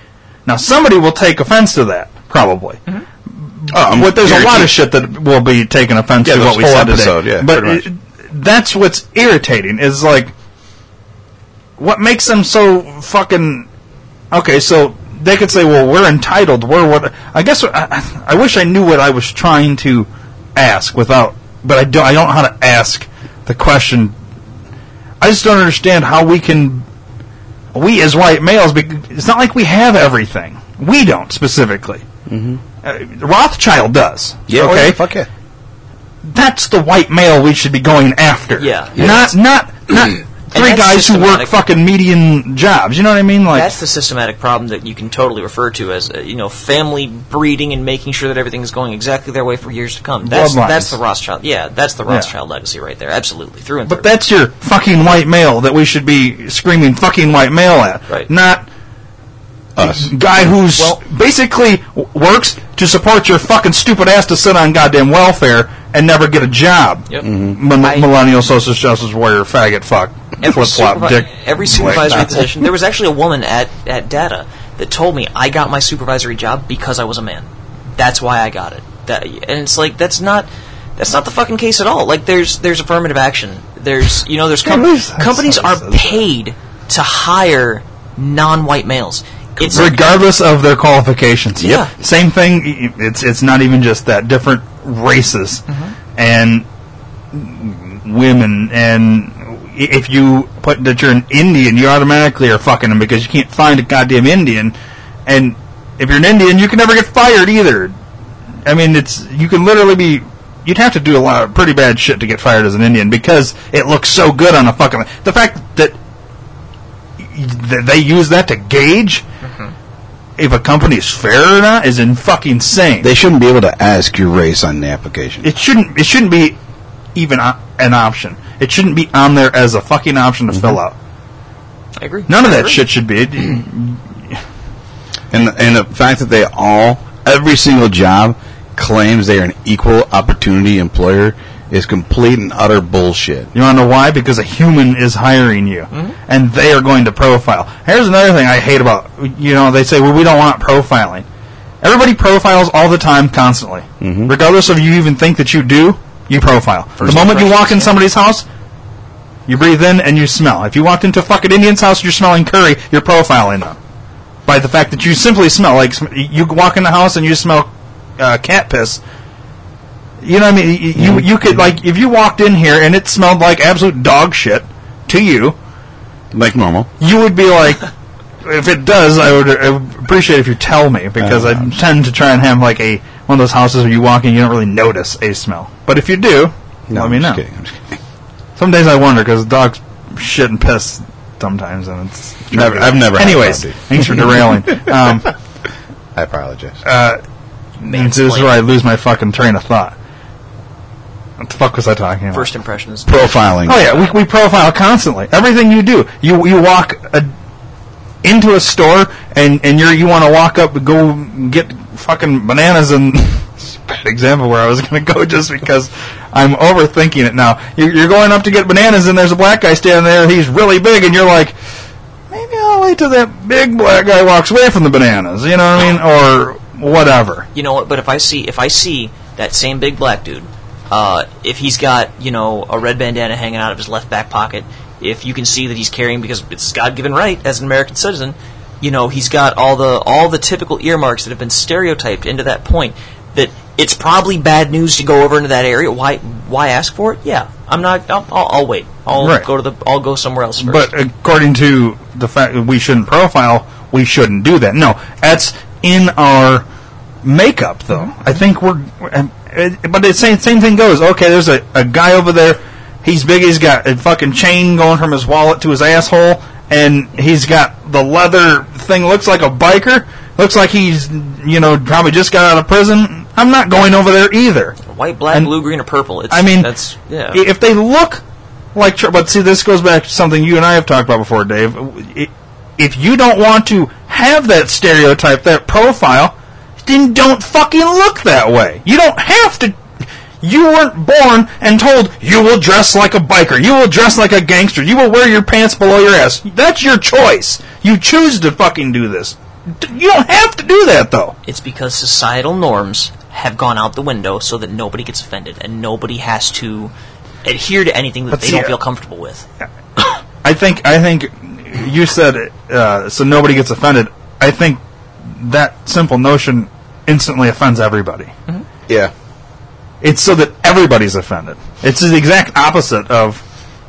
Now, somebody will take offense to that, probably. Um, But there's a lot of shit that will be taken offense Yeah, to what we said episode, today. yeah, but it- that's what's irritating is like what makes them so fucking okay. So they could say, "Well, we're entitled. We're what?" I guess I, I wish I knew what I was trying to ask without, but I don't. I don't know how to ask the question. I just don't understand how we can. We as white males, it's not like we have everything. We don't specifically. Mm-hmm. Uh, Rothschild does. Yeah, oh, okay yeah, fuck yeah. that's the white male we should be going after. Yeah. Not not not three guys who work fucking median jobs. You know what I mean? Like That's the systematic problem that you can totally refer to as uh, you know family breeding and making sure that everything is going exactly their way for years to come. That's Bloodlines. that's the Rothschild. Yeah, that's the Rothschild legacy right there. Absolutely through and but through. that's your fucking white male that we should be screaming fucking white male at. Right. Not Us. guy who's Well- basically works to support your fucking stupid ass to sit on goddamn welfare and never get a job. Yep. M- I- millennial social justice warrior faggot fuck every, supervi- dick. every supervisory position. There was actually a woman at, at Data that told me I got my supervisory job because I was a man. That's why I got it. That, and it's like that's not that's not the fucking case at all. Like there's there's affirmative action. There's you know there's com- At least that's companies are paid to hire non-white males. It's regardless of their qualifications. Yeah. Same thing. It's it's not even just that. Different races mm-hmm. and women and if you put that you're an Indian, you automatically are fucking them because you can't find a goddamn Indian. And if you're an Indian, you can never get fired either. I mean, it's you can literally be. You'd have to do a lot of pretty bad shit to get fired as an Indian because it looks so good on a fucking. The fact that th- they use that to gauge if a company is fair or not is in fucking insane. They shouldn't be able to ask your race on the application. it shouldn't. It shouldn't be even an option. It shouldn't be on there as a fucking option to fill mm-hmm. out. I agree. None of I that agree. shit should be. And the, and the fact that they all, every single job, claims they are an equal opportunity employer is complete and utter bullshit. You want to know why? Because a human is hiring you, mm-hmm. and they are going to profile. Here's another thing I hate about you know they say well we don't want profiling. Everybody profiles all the time, constantly, mm-hmm. regardless of you even think that you do. You profile. the moment you walk in somebody's house, you breathe in and you smell. If you walked into a fucking Indian's house, you're smelling curry. You're profiling them by the fact that you simply smell like you walk in the house and you smell uh, cat piss. You know what I mean? You, you you could like if you walked in here and it smelled like absolute dog shit to you, Like normal. you would be like, if it does, I would, I would appreciate if you tell me because I tend to try and have like a one of those houses where you walk in, you don't really notice a smell. But if you do, let me I'm know. just kidding. I'm just kidding. Some days I wonder because dogs shit and piss sometimes, and it's Never, I've never. had a Anyways, dog, thanks for derailing. Um, I apologize. this is where I lose my fucking train of thought. What the fuck was I talking about? First impressions. Profiling. Oh yeah, we, we profile constantly. Everything you do, you you walk a, into a store and and you're you want to walk up and go get fucking bananas and bad example where I was going to go just because I'm overthinking it now. You're, you're going up to get bananas and there's a black guy standing there. He's really big and you're like, maybe I'll wait till that big black guy walks away from the bananas. You know what I mean? Or whatever. You know what? But if I see if I see that same big black dude, uh, if he's got you know a red bandana hanging out of his left back pocket, if you can see that he's carrying because it's God-given right as an American citizen, you know he's got all the all the typical earmarks that have been stereotyped into that point. That it's probably bad news to go over into that area. Why why ask for it? Yeah, I'm not. I'll, I'll, I'll wait. I'll Right. go to the. I'll go somewhere else first. But according to the fact that we shouldn't profile, we shouldn't do that. No, that's in our makeup, though. I think we're. But the same same thing goes. Okay, there's a, a guy over there. He's big. He's got a fucking chain going from his wallet to his asshole, and he's got the leather thing. Looks like a biker. Looks like he's you know probably just got out of prison. I'm not going over there either. White, black, And- blue, green, or purple. It's, I mean, that's yeah. If they look like, but see, this goes back to something you and I have talked about before, Dave. If you don't want to have that stereotype, that profile, then don't fucking look that way. You don't have to. You weren't born and told you will dress like a biker, you will dress like a gangster, you will wear your pants below your ass. That's your choice. You choose to fucking do this. You don't have to do that though. It's because societal norms have gone out the window so that nobody gets offended and nobody has to adhere to anything that But they see, don't uh, feel comfortable with. I think I think you said uh, so nobody gets offended. I think that simple notion instantly offends everybody. Yeah. It's so that everybody's offended. It's the exact opposite of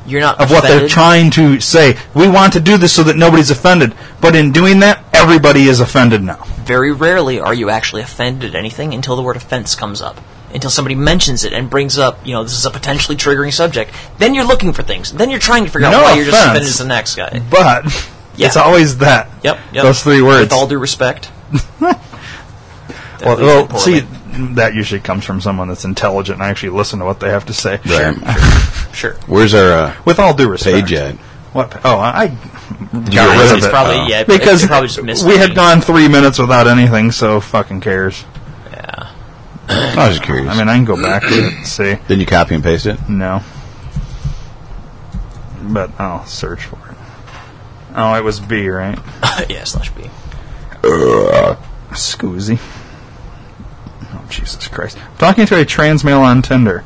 You're not of what they're trying to say. We want to do this so that nobody's offended, but in doing that, everybody is offended now. Very rarely are you actually offended at anything until the word offense comes up. Until somebody mentions it and brings up, you know, this is a potentially triggering subject. Then you're looking for things. Then you're trying to figure No out why you're just offended as the next guy. But Yeah. it's always that. Yep, yep. Those three words. With all due respect. Well, well, see, that usually comes from someone that's intelligent and actually listen to what they have to say. Right. Sure. Where's our uh, With all due respect. page at? What? Oh, I got get rid rid of it. probably, Oh. yeah, it- because it probably just missed we had gone three minutes without anything, so fucking cares. Yeah. I was just curious. I mean, I can go back to it and see. Did you copy and paste it? No, but I'll search for it. Oh, it was B, right? yeah, slash B. Uh, Scoozy. Oh, Jesus Christ. Talking to a trans male on Tinder.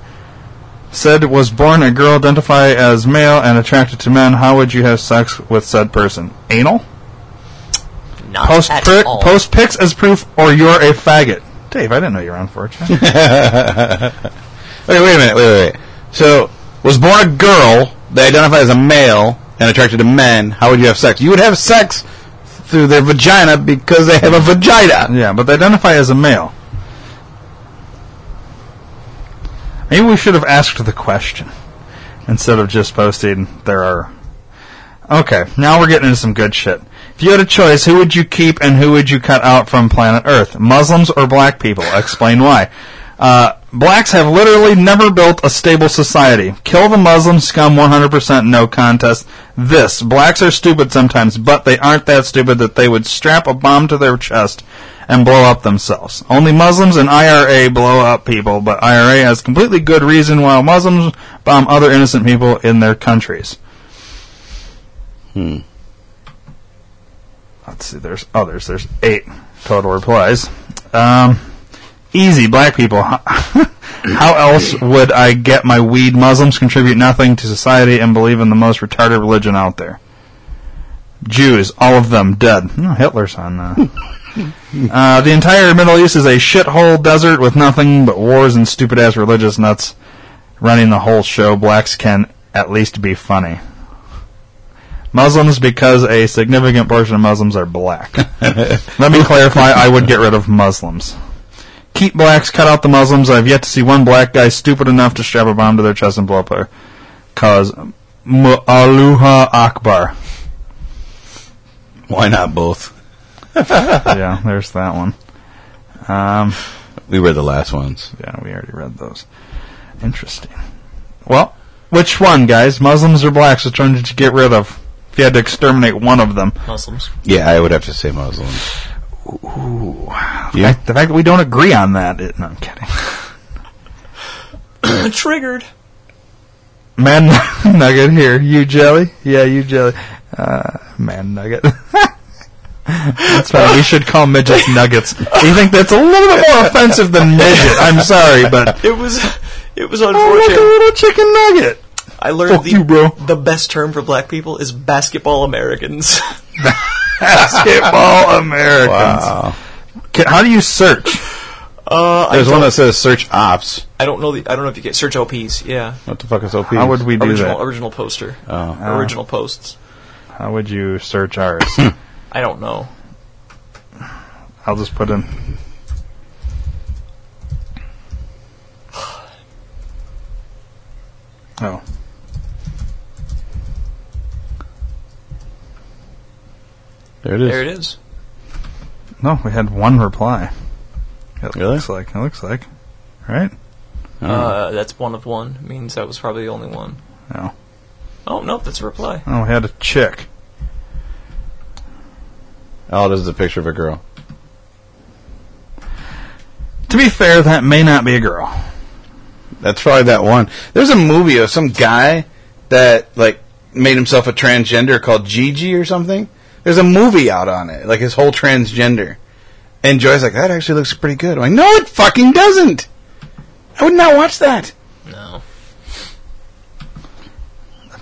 Said was born a girl, identify as male, and attracted to men. How would you have sex with said person? Anal? Not Post, at pri- all. post pics as proof, or you're a faggot. Dave, I didn't know you were on 4chan. Wait, wait a minute. Wait, wait, wait. So, was born a girl they identify as a male and attracted to men. How would you have sex? You would have sex through their vagina because they have a vagina. yeah, but they identify as a male. Maybe we should have asked the question instead of just posting there are. Okay, now we're getting into some good shit. If you had a choice, who would you keep and who would you cut out from planet Earth? Muslims or black people? Explain why. Uh, blacks have literally never built a stable society. Kill the Muslim scum 100% no contest. This. Blacks are stupid sometimes, but they aren't that stupid that they would strap a bomb to their chest and blow up themselves. Only Muslims and IRA blow up people, but IRA has completely good reason while Muslims bomb other innocent people in their countries. Hmm. Let's see, there's others. There's eight total replies. Um, easy, black people. How else would I get my weed? Muslims contribute nothing to society and believe in the most retarded religion out there. Jews, all of them dead. No, Hitler's on. Uh, uh, the entire Middle East is a shithole desert with nothing but wars and stupid ass religious nuts running the whole show. Blacks can at least be funny. Muslims because a significant portion of Muslims are black. Let me clarify, I would get rid of Muslims. Keep blacks, cut out the Muslims. I've yet to see one black guy stupid enough to strap a bomb to their chest and blow up a cause. Mu'aluha Akbar. Why not both? yeah, there's that one. Um, We read the last ones. yeah, we already read those. Interesting. Well, which one, guys? Muslims or blacks? Which one did you get rid of? If you had to exterminate one of them. Muslims. Yeah, I would have to say Muslims. Yeah. The fact that we don't agree on that. It, no, I'm kidding. Triggered. Man Nugget here. You jelly? Yeah, you jelly. Uh, man Nugget. that's funny. We should call midgets nuggets. You think that's a little bit more offensive than midget? I'm sorry, but It was, it was unfortunate. oh, look, a unfortunate. little chicken nugget. I learned Fuck the, you, bro. the best term for black people is basketball Americans. Basketball Americans. Wow. Ca- How do you search? Uh, I, There's one that says search ops. I don't know. The, I don't know if you get search OPs. Yeah, What the fuck is OP? How would we do original that? original poster, Oh. original posts. How would you search ours? I don't know. I'll just put in. Oh. There it is. There it is. No, we had one reply. It really? looks like. It looks like. Right? Oh. Uh, that's one of one. Means that was probably the only one. No. Oh, oh no, that's a reply. Oh, we had a chick. Oh, this is a picture of a girl. To be fair, that may not be a girl. That's probably that one. There's a movie of some guy that like made himself a transgender called Gigi or something. There's a movie out on it, like his whole transgender. And Joy's like, that actually looks pretty good. I'm like, no, it fucking doesn't. I would not watch that. No, I'm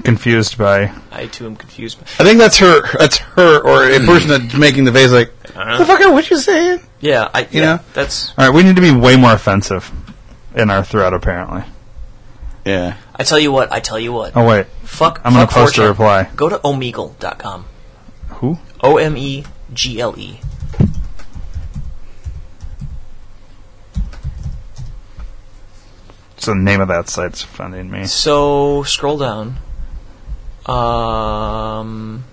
confused by. I too am confused. I think that's her. That's her or a person that's making the face like, Uh-huh. the fucker, what you saying? Yeah, I. You yeah, know? that's. All right, we need to be way more offensive in our thread, apparently. Yeah. I tell you what. I tell you what. Oh wait, Fuck. I'm gonna post a reply. Go to omegle.com. Who? O M E G L E. It's the name of that site's funding me. So scroll down. Um.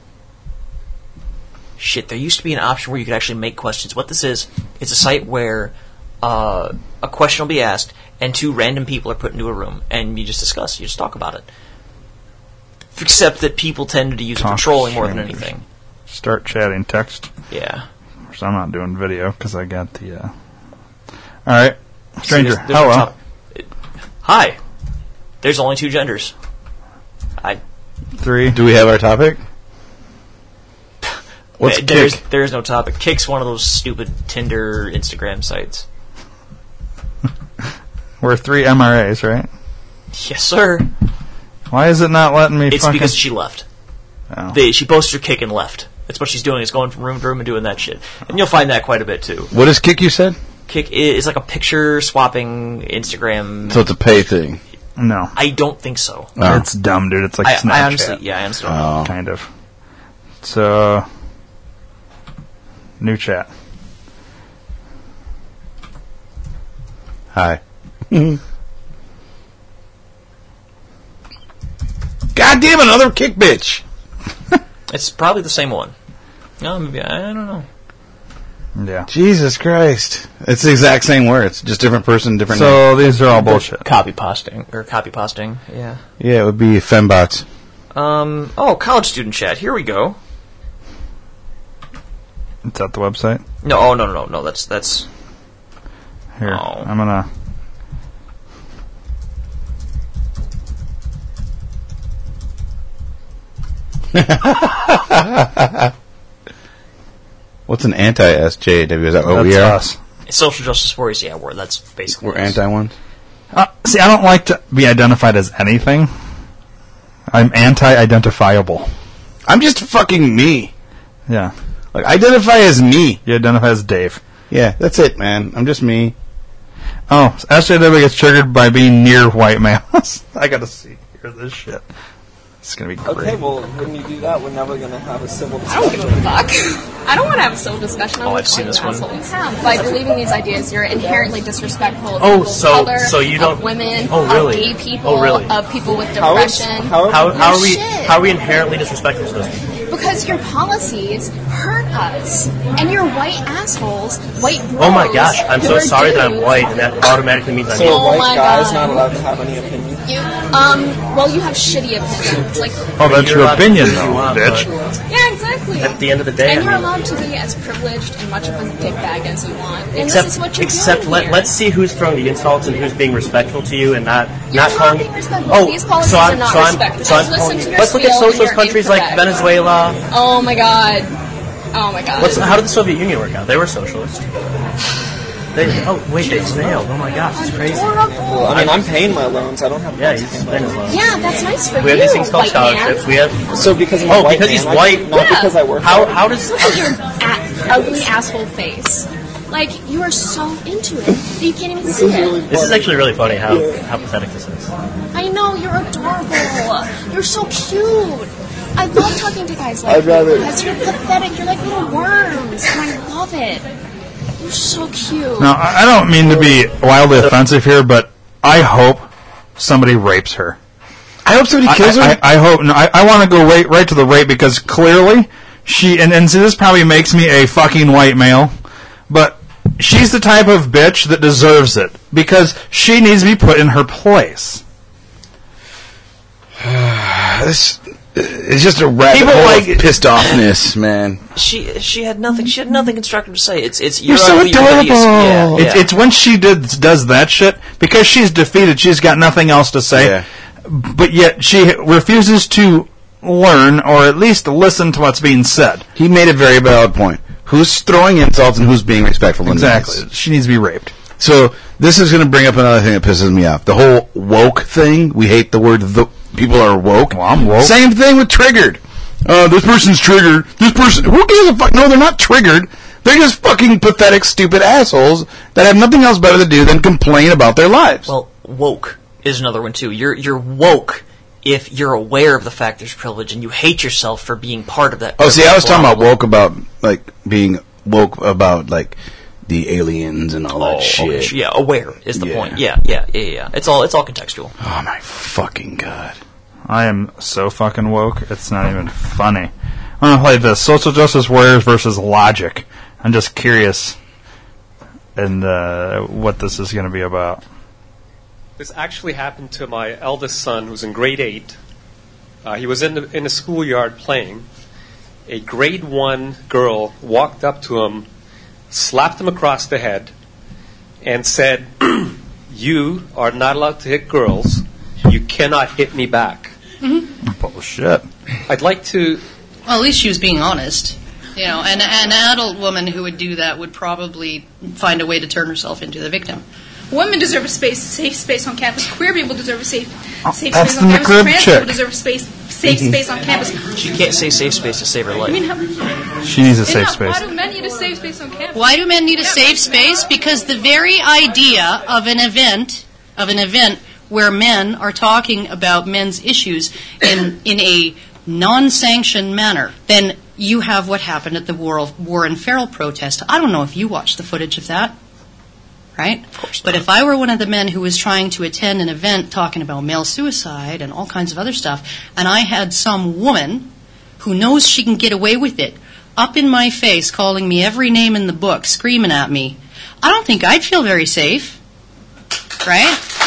Shit, there used to be an option where you could actually make questions. What this is, it's a site where uh, a question will be asked, and two random people are put into a room, and you just discuss, you just talk about it. Except that people tend to use it Talk for trolling more than anything. Start chatting text. Yeah. Of course, I'm not doing video because I got the. Uh... All right, stranger. See, there's- there's hello. top- Hi. There's only two genders. I Three. Do we have our topic? What's there's Kik? there's no topic. Kik's one of those stupid Tinder, Instagram sites. We're three MRAs, right? Yes, sir. Why is it not letting me? It's fucking... because she left. Oh. They, she posted her Kik and left. That's what she's doing. Is going from room to room and doing that shit. And you'll find that quite a bit too. What is Kik? You said Kik is like a picture swapping Instagram. so. It's a pay thing. No, I don't think so. Oh. it's dumb, dude. It's like I, Snapchat, I honestly, yeah, I honestly don't. Oh. kind of. So, new chat. Hi. Mm-hmm. God damn another Kik bitch. It's probably the same one. No, maybe I don't know. Yeah. Jesus Christ. It's the exact same words, just different person, different name. So these are all bullshit. Copy pasting or copy pasting. Yeah. Yeah, it would be fembots. Um. Oh, college student chat. Here we go. It's at the website. No. Oh no no no no. That's that's. Here, Oh. I'm gonna. What's an anti-SJW? Is that what That's we are? us. Social justice warriors, yeah, we're that's basically We're us. anti ones. Uh, see, I don't like to be identified as anything. I'm anti-identifiable. I'm just fucking me. Yeah, Like identify as me. you identify as Dave. Yeah, that's it, man. I'm just me. Oh, so SJW gets triggered by being near white males. I gotta see hear this shit. It's gonna be great. Okay, well, when you do that, we're never going to have a civil discussion. I don't discussion. give a fuck. I don't want to have a civil discussion. I'm Oh, with I've seen white this one. assholes. By believing these ideas, you're inherently disrespectful of Oh, people of so- color, so you of don't- women, Oh, really? of gay oh, people, Oh, really? of people with How is, depression. how, How, how are we? shit. How are we inherently disrespectful to those people? Because your policies hurt us, and you're white assholes, white bros. Oh my gosh! I'm so are sorry that I'm white, and that automatically means I'm so a Oh white my guy's God. not allowed to have any opinion? You, um, well, you have shitty opinions, like Oh, that's your opinion, do you though, want, bitch. yeah, exactly. At the end of the day, and I you're mean, allowed to be as privileged and much of a dickbag as you want. And except this is what you're except doing let here. let's see who's throwing the insults and who's being respectful to you and not You're not not calling. being respectful. Oh, These policies so I'm, are not so I'm, respectful. so I'm Just listen calling you. Let's look at socialist countries like incorrect. Venezuela. Oh my god. Oh my god. What's how did the Soviet Union work out? They were socialist. They, oh wait, they failed. Oh my gosh, it's crazy. Well, I mean, I'm paying my loans. I don't have Yeah, to he's pay my paying his loans. loans. yeah, that's nice for We have these things called white man. scholarships. We have. So because I'm a Oh, white because man, he's I- white. not Yeah. because I work. How hard. how does Look at your a- ugly asshole face. Like you are so into it that you can't even see This is really this is actually really funny how Yeah. how pathetic this is. I know you're adorable. You're so cute. I love talking to guys like I'd rather- you because you're pathetic. You're like little worms, and I love it. You're so cute. Now, I I don't mean to be wildly offensive here, but I hope somebody rapes her. I hope somebody I, kills her. I, I hope. No, I, I want to go right, right to the rape because clearly she and and so this probably makes me a fucking white male, but she's the type of bitch that deserves it because she needs to be put in her place. This it's just a rabbit People hole like- of pissed offness, man. She she had nothing. She had nothing constructive to say. It's it's You're so you're hideous. adorable. Yeah, It's, yeah. it's when she did, does that shit because she's defeated. She's got nothing else to say, Yeah. but yet she refuses to learn or at least listen to what's being said. He made a very valid point. Who's throwing insults and who's being respectful? Exactly. this? She needs to be raped. So this is going to bring up another thing that pisses me off. The whole woke thing. We hate the word. The people are woke. Well, I'm woke. Same thing with triggered. Uh, this person's triggered. This person. Who gives a fuck? No, they're not triggered. They're just fucking pathetic, stupid assholes that have nothing else better to do than complain about their lives. Well, woke is another one too. You're you're woke if you're aware of the fact there's privilege and you hate yourself for being part of that. oh, see, I was talking about woke about like being woke about like the aliens and all Oh, that shit. okay, yeah, aware is the Yeah. point. Yeah, yeah, yeah, yeah. It's all it's all contextual. Oh my fucking god. I am so fucking woke. It's not even funny. I'm gonna play this: social justice warriors versus logic. I'm just curious, and uh, what this is to be about. This actually happened to my eldest son, who's in grade eight. Uh, he was in the in the schoolyard playing. A grade one girl walked up to him, slapped him across the head, and said, "You are not allowed to hit girls. You cannot hit me back." Mm-hmm. Bullshit. I'd like to Well, at least she was being honest. You know, and an adult woman who would do that would probably find a way to turn herself into the victim. Women deserve a space, safe space on campus. Queer people deserve a safe, oh, safe that's space on campus. Trans chick. people deserve a space, safe mm-hmm. space on campus. She can't say safe space to save her I life. mean, how, She needs a Yeah, safe space. Why do men need a safe space on campus? Why do men need a safe space? Because the very idea of an event, of an event where men are talking about men's issues in in a non-sanctioned manner, then you have what happened at the War, Warren Farrell protest. I don't know if you watched the footage of that. Right? But if I were one of the men who was trying to attend an event talking about male suicide and all kinds of other stuff, and I had some woman who knows she can get away with it up in my face calling me every name in the book, screaming at me, I don't think I'd feel very safe. Right?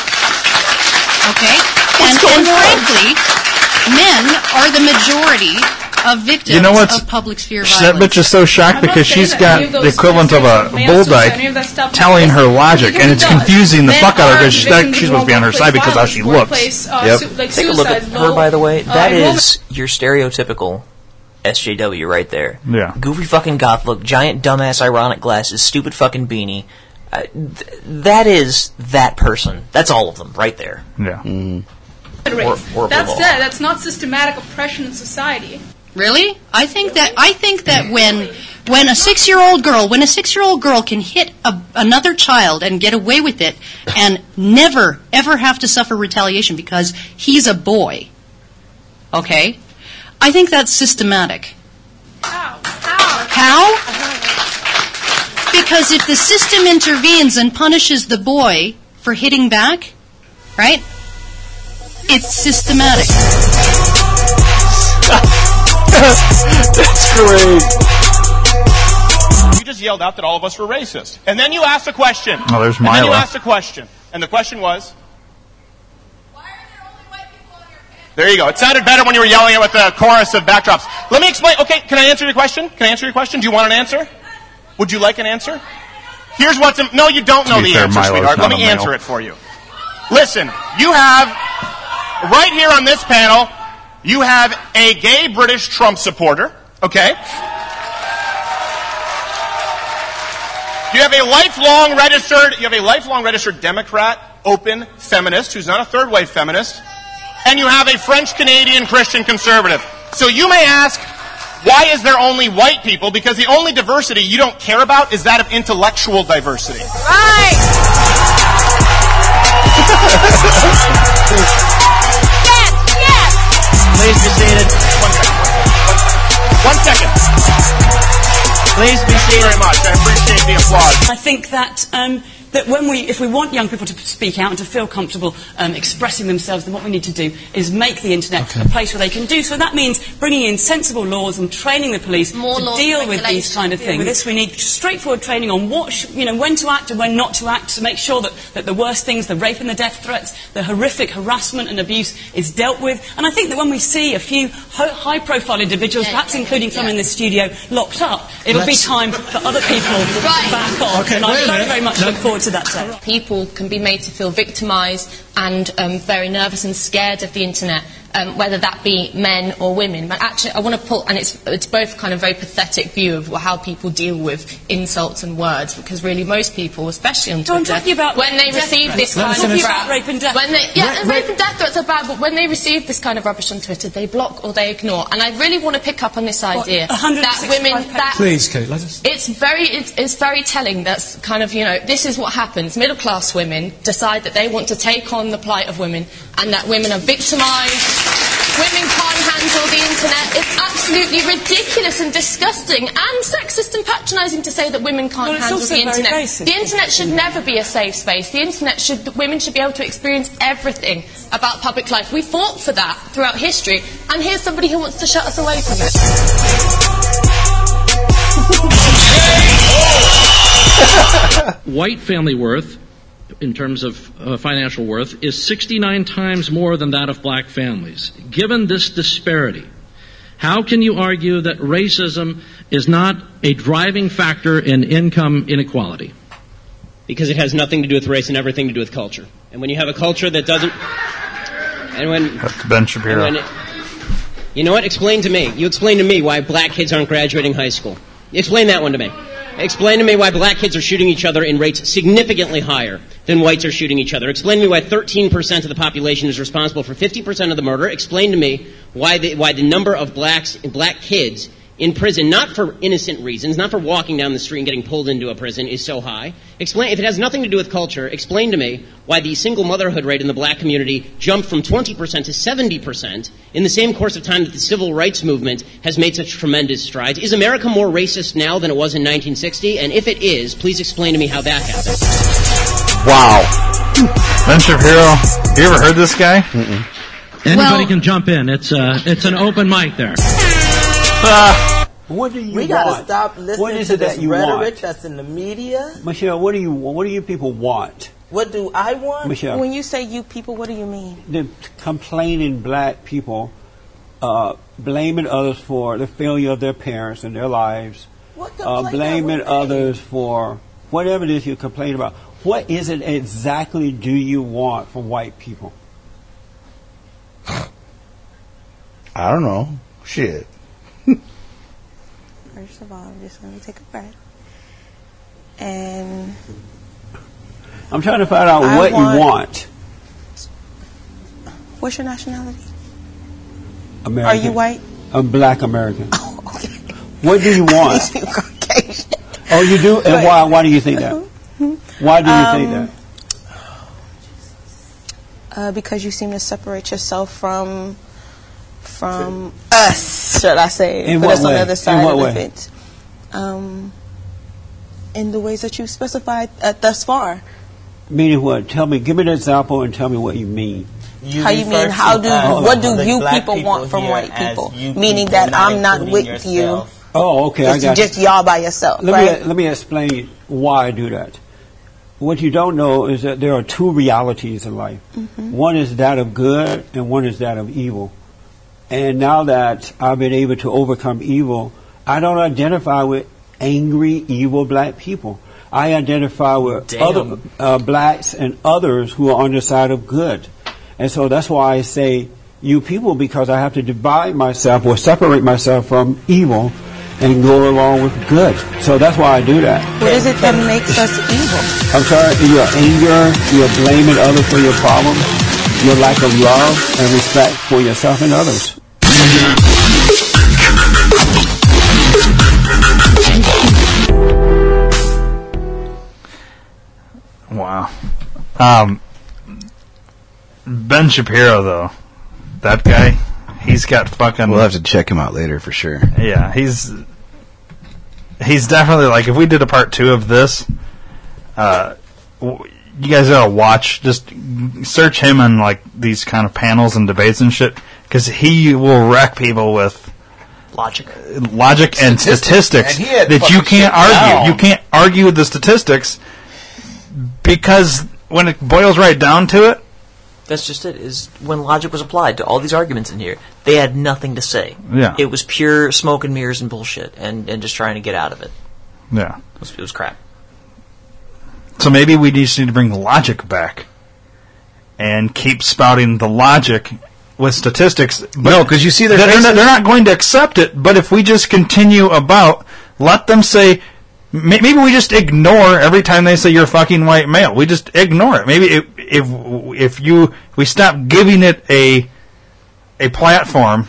Okay? And, and frankly, men are the majority of victims You know what's- of public sphere violence. That bitch is so shocked because she's got the equivalent of a bull dyke telling her logic, and it's confusing the fuck out of her because she's, not- she's supposed to be on her side because how she looks. uh, Take a look at her, by the way. That is your stereotypical SJW right there. Yeah. Goofy fucking goth look, giant dumbass ironic glasses, stupid fucking beanie. Uh, th- that is that person. That's all of them right there. Yeah. Hor- horrible That's law. that. That's not systematic oppression in society. Really? I think that I think that when when a six year old girl when a six year old girl can hit a, another child and get away with it and never ever have to suffer retaliation because he's a boy, okay? I think that's systematic. How? How? How? Because if the system intervenes and punishes the boy for hitting back, right? It's systematic. That's great. You just yelled out that all of us were racist. And then you asked a question. Oh, there's And then you asked a question. And the question was? Why are there only white people on your panel? There you go. It sounded better when you were yelling it with the chorus of backdrops. Let me explain. Okay, can I answer your question? Can I answer your question? Do you want an answer? Would you like an answer? Here's what's. In, no, you don't know the fair, answer, Milo's sweetheart. Let me answer it for you. Listen, you have right here on this panel, you have a gay British Trump supporter. Okay. You have a lifelong registered, you have a lifelong registered Democrat, open feminist, who's not a third wave feminist, and you have a French Canadian Christian conservative. So you may ask, why is there only white people? Because the only diversity you don't care about is that of intellectual diversity. Right. Yes. Please be seated. One second. One second. Please be seated. Thank you very much. I appreciate the applause. I think that um, that when we, if we want young people to speak out and to feel comfortable um, expressing themselves, then what we need to do is make the internet a place where they can do so. That means bringing in sensible laws and training the police More to deal with these kind of things. with- This we need straightforward training on what, sh- you know, when to act and when not to act to make sure that, that the worst things, the rape and the death threats, the horrific harassment and abuse is dealt with. And I think that when we see a few ho- high-profile individuals, perhaps including some in this studio, locked up, it'll be Let's- time for other people to back off. Okay, and I very, very much No. look forward to that day. People can be made to feel victimised and um, very nervous and scared of the internet, um, whether that be men or women. But actually, I want to put, and it's, it's both kind of very pathetic view of how people deal with insults and words, because really most people, especially on So I'm Twitter, talking about when they receive threats. this kind of about crap, rape and death when they, yeah, threats. rape and death threats are bad, but when they receive this kind of rubbish on Twitter, they block or they ignore. And I really want to pick up on this idea that women, that Please, Kate, let us. it's very it's, it's very telling that's kind of you know this is what happens middle class women decide that they want to take on the plight of women and that women are victimized women can't handle the internet. It's absolutely ridiculous and disgusting and sexist and patronizing to say that women can't Well, handle the internet. racist. the internet should never be a safe space. The internet should women should be able to experience everything about public life. We fought for that throughout history. And here's somebody who wants to shut us away from it. White family worth, in terms of uh, financial worth, is 69 times more than that of black families. Given this disparity, how can you argue that racism is not a driving factor in income inequality? because it has nothing to do with race and everything to do with culture. And when you have a culture that doesn't, and when That's Ben Shapiro. and when it- you know what? Explain to me. You explain to me why black kids aren't graduating high school. Explain that one to me. Explain to me why black kids are shooting each other in rates significantly higher than whites are shooting each other. Explain to me why 13% of the population is responsible for 50% of the murder. Explain to me why the, why the number of blacks, black kids in prison, not for innocent reasons, not for walking down the street and getting pulled into a prison, is so high. Explain, if it has nothing to do with culture, explain to me why the single motherhood rate in the black community jumped from 20% to 70% in the same course of time that the civil rights movement has made such tremendous strides. Is America more racist now than it was in 1960? And if it is, please explain to me how that happened. Wow. Ben Shapiro. You ever heard this guy? Anybody can jump in. It's uh, it's an open mic there. What do you want? we want? gotta stop listening what is to it that you rhetoric want? that's in the media. Michelle, what do you what do you people want? What do I want? Michelle. When you say you people, what do you mean? The complaining black people uh, blaming others for the failure of their parents and their lives. What uh, blaming others for whatever it is you complain about. What is it exactly do you want from white people? I don't know. Shit. First of all, I'm just going to take a breath. And I'm trying to find out I what want- you want. what's your nationality? American. Are you white? I'm black American. Oh, what do you want? oh, you do? And why, why do you think that? Why do you think Um, that? Uh, because you seem to separate yourself from from us, should I say? In Put what us on the other In side what of the way? fence. Um, in the ways that you've specified uh, thus far. Meaning what? Tell me, give me an example and tell me what you mean. how you mean? How do what do you people want from white people? Meaning that I'm not with you. Oh, okay, I got just you. y'all by yourself, Let right? me let me explain why I do that. What you don't know is that there are two realities in life. Mhm. One is that of good, and one is that of evil. And now that I've been able to overcome evil, I don't identify with angry, evil black people. I identify with Damn. other uh, blacks and others who are on the side of good. And so that's why I say you people because I have to divide myself or separate myself from evil and go along with good. So that's why I do that. What is it that makes us evil? I'm sorry, your anger, your blaming others for your problems, your lack of love and respect for yourself and others. Wow. Um, ben Shapiro, though, that guy, he's got fucking. We'll have to check him out later for sure. Yeah, he's he's definitely like if we did a part two of this, uh, w- you guys gotta watch. Just search him on like these kind of panels and debates and shit because he will wreck people with Logic. logic and Statistics. statistics And that you can't argue. down. You can't argue the statistics because when it boils right down to it, That's just it. Is when logic was applied to all these arguments in here, they had nothing to say. Yeah. It was pure smoke and mirrors and bullshit, and, and just trying to get out of it. yeah. It was, it was crap. So maybe we just need to bring the logic back and keep spouting the logic with statistics. But No, 'cause you see their they're, not, they're not going to accept it. But if we just continue about, let them say. Maybe we just ignore every time they say you're a fucking white male. We just ignore it. Maybe if if, if you we stop giving it a a platform,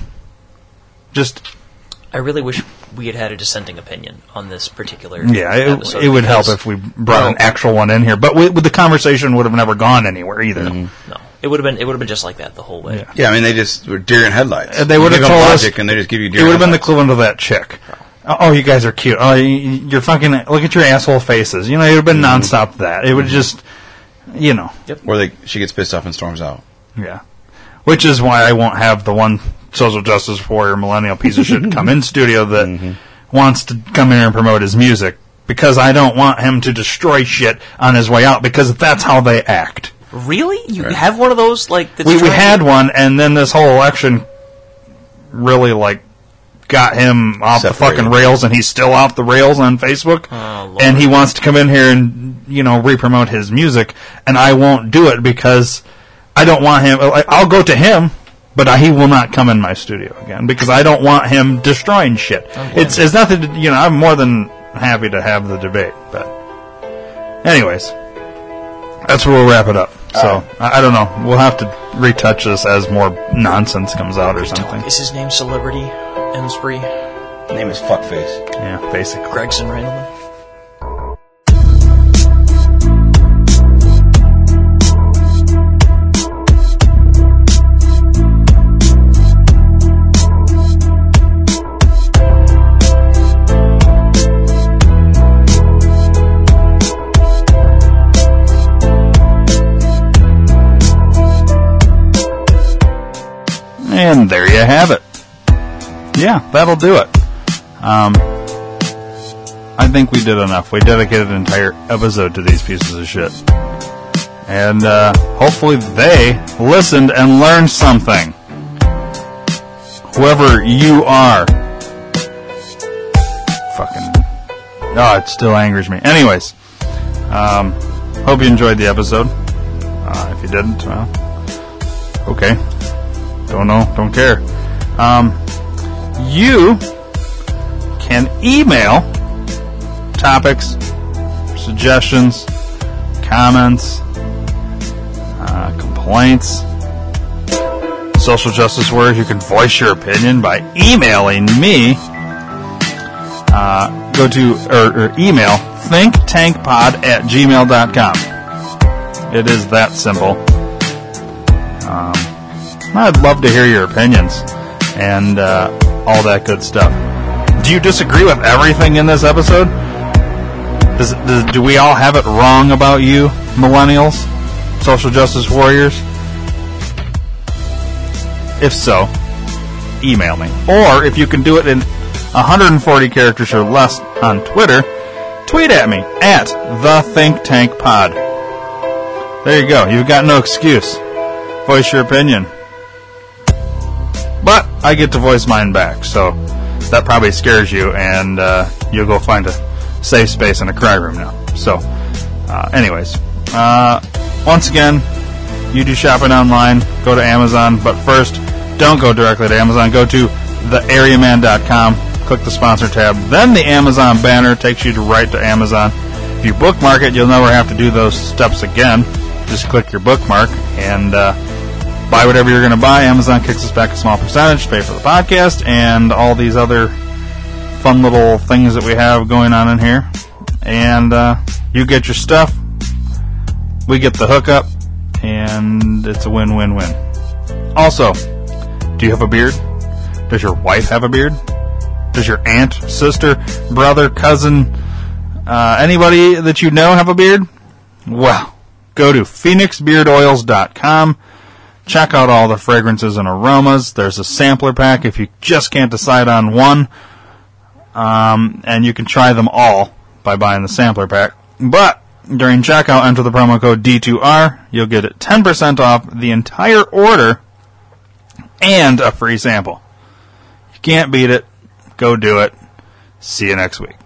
just I really wish we had had a dissenting opinion on this particular yeah, it, episode it would help if we brought Well, an actual one in here. But we, the conversation would have never gone anywhere either. No, it would have been it would have been just like that the whole way. Yeah, I mean they just were deer in headlights. Uh, They would have give them told logic us, and they just give you It would have been the headlights. equivalent of that chick. Oh, oh, you guys are cute. Oh, you- you're fucking. Look at your asshole faces. You know, it would have been Mm-hmm. nonstop. That it would just, you know, Yep. Or they she gets pissed off and storms out. yeah. Which is why I won't have the one social justice warrior millennial piece of shit come in studio that Mm-hmm. wants to come in here and promote his music because I don't want him to destroy shit on his way out because that's how they act. Really? You have one of those like that's we, we trying- had one, and then this whole election really like got him off the fucking rails, and he's still off the rails on Facebook. Oh, and he wants to come in here and you know re-promote his music, and I won't do it because I don't want him. I- I'll go to him. But I, he will not come in my studio again because I don't want him destroying shit. Oh, it's it's nothing. To, you know, I'm more than happy to have the debate. But, anyways, that's where we'll wrap it up. So I, I don't know. We'll have to retouch this as more nonsense comes out or something. Is his name Celebrity Emsbury? Name is Fuckface. Yeah, basically. Gregson Randleman. And there you have it. Yeah, that'll do it. Um, I think we did enough. We dedicated an entire episode to these pieces of shit. And uh, hopefully they listened and learned something. Whoever you are. Fucking. Oh, it still angers me. Anyways, um, hope you enjoyed the episode. Uh, if you didn't, well, okay. Don't know, don't care. Um, you can email topics, suggestions, comments, uh, complaints, social justice warriors. You can voice your opinion by emailing me. Uh, go to or, or email thinktankpod at gmail.com. It is that simple. I'd love to hear your opinions and uh, all that good stuff. Do you disagree with everything in this episode? Does, does, do we all have it wrong about you, millennials, social justice warriors? If so, email me. Or if you can do it in 140 characters or less on Twitter, tweet at me at the Think Tank Pod. There you go. You've got no excuse. Voice your opinion. But I get to voice mine back, so that probably scares you, and uh, you'll go find a safe space in a cry room now. So, uh, anyways, uh, once again, you do shopping online, go to Amazon, but first, don't go directly to Amazon. Go to theareaman.com, click the sponsor tab, then the Amazon banner takes you to right to Amazon. If you bookmark it, you'll never have to do those steps again. Just click your bookmark and uh, buy whatever you're going to buy. Amazon kicks us back a small percentage to pay for the podcast and all these other fun little things that we have going on in here. And uh, you get your stuff, we get the hookup, and it's a win win win. Also, do you have a beard? Does your wife have a beard? Does your aunt, sister, brother, cousin, uh, anybody that you know have a beard? Well, go to phoenixbeardoils.com. Check out all the fragrances and aromas. There's a sampler pack if you just can't decide on one. Um, and you can try them all by buying the sampler pack. But during checkout, enter the promo code D2R. You'll get it 10% off the entire order and a free sample. You can't beat it. Go do it. See you next week.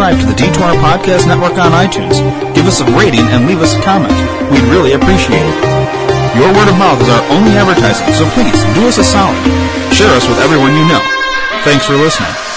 Subscribe to the D2R Podcast Network on iTunes. Give us a rating and leave us a comment. We'd really appreciate it. Your word of mouth is our only advertising, so please do us a solid. Share us with everyone you know. Thanks for listening.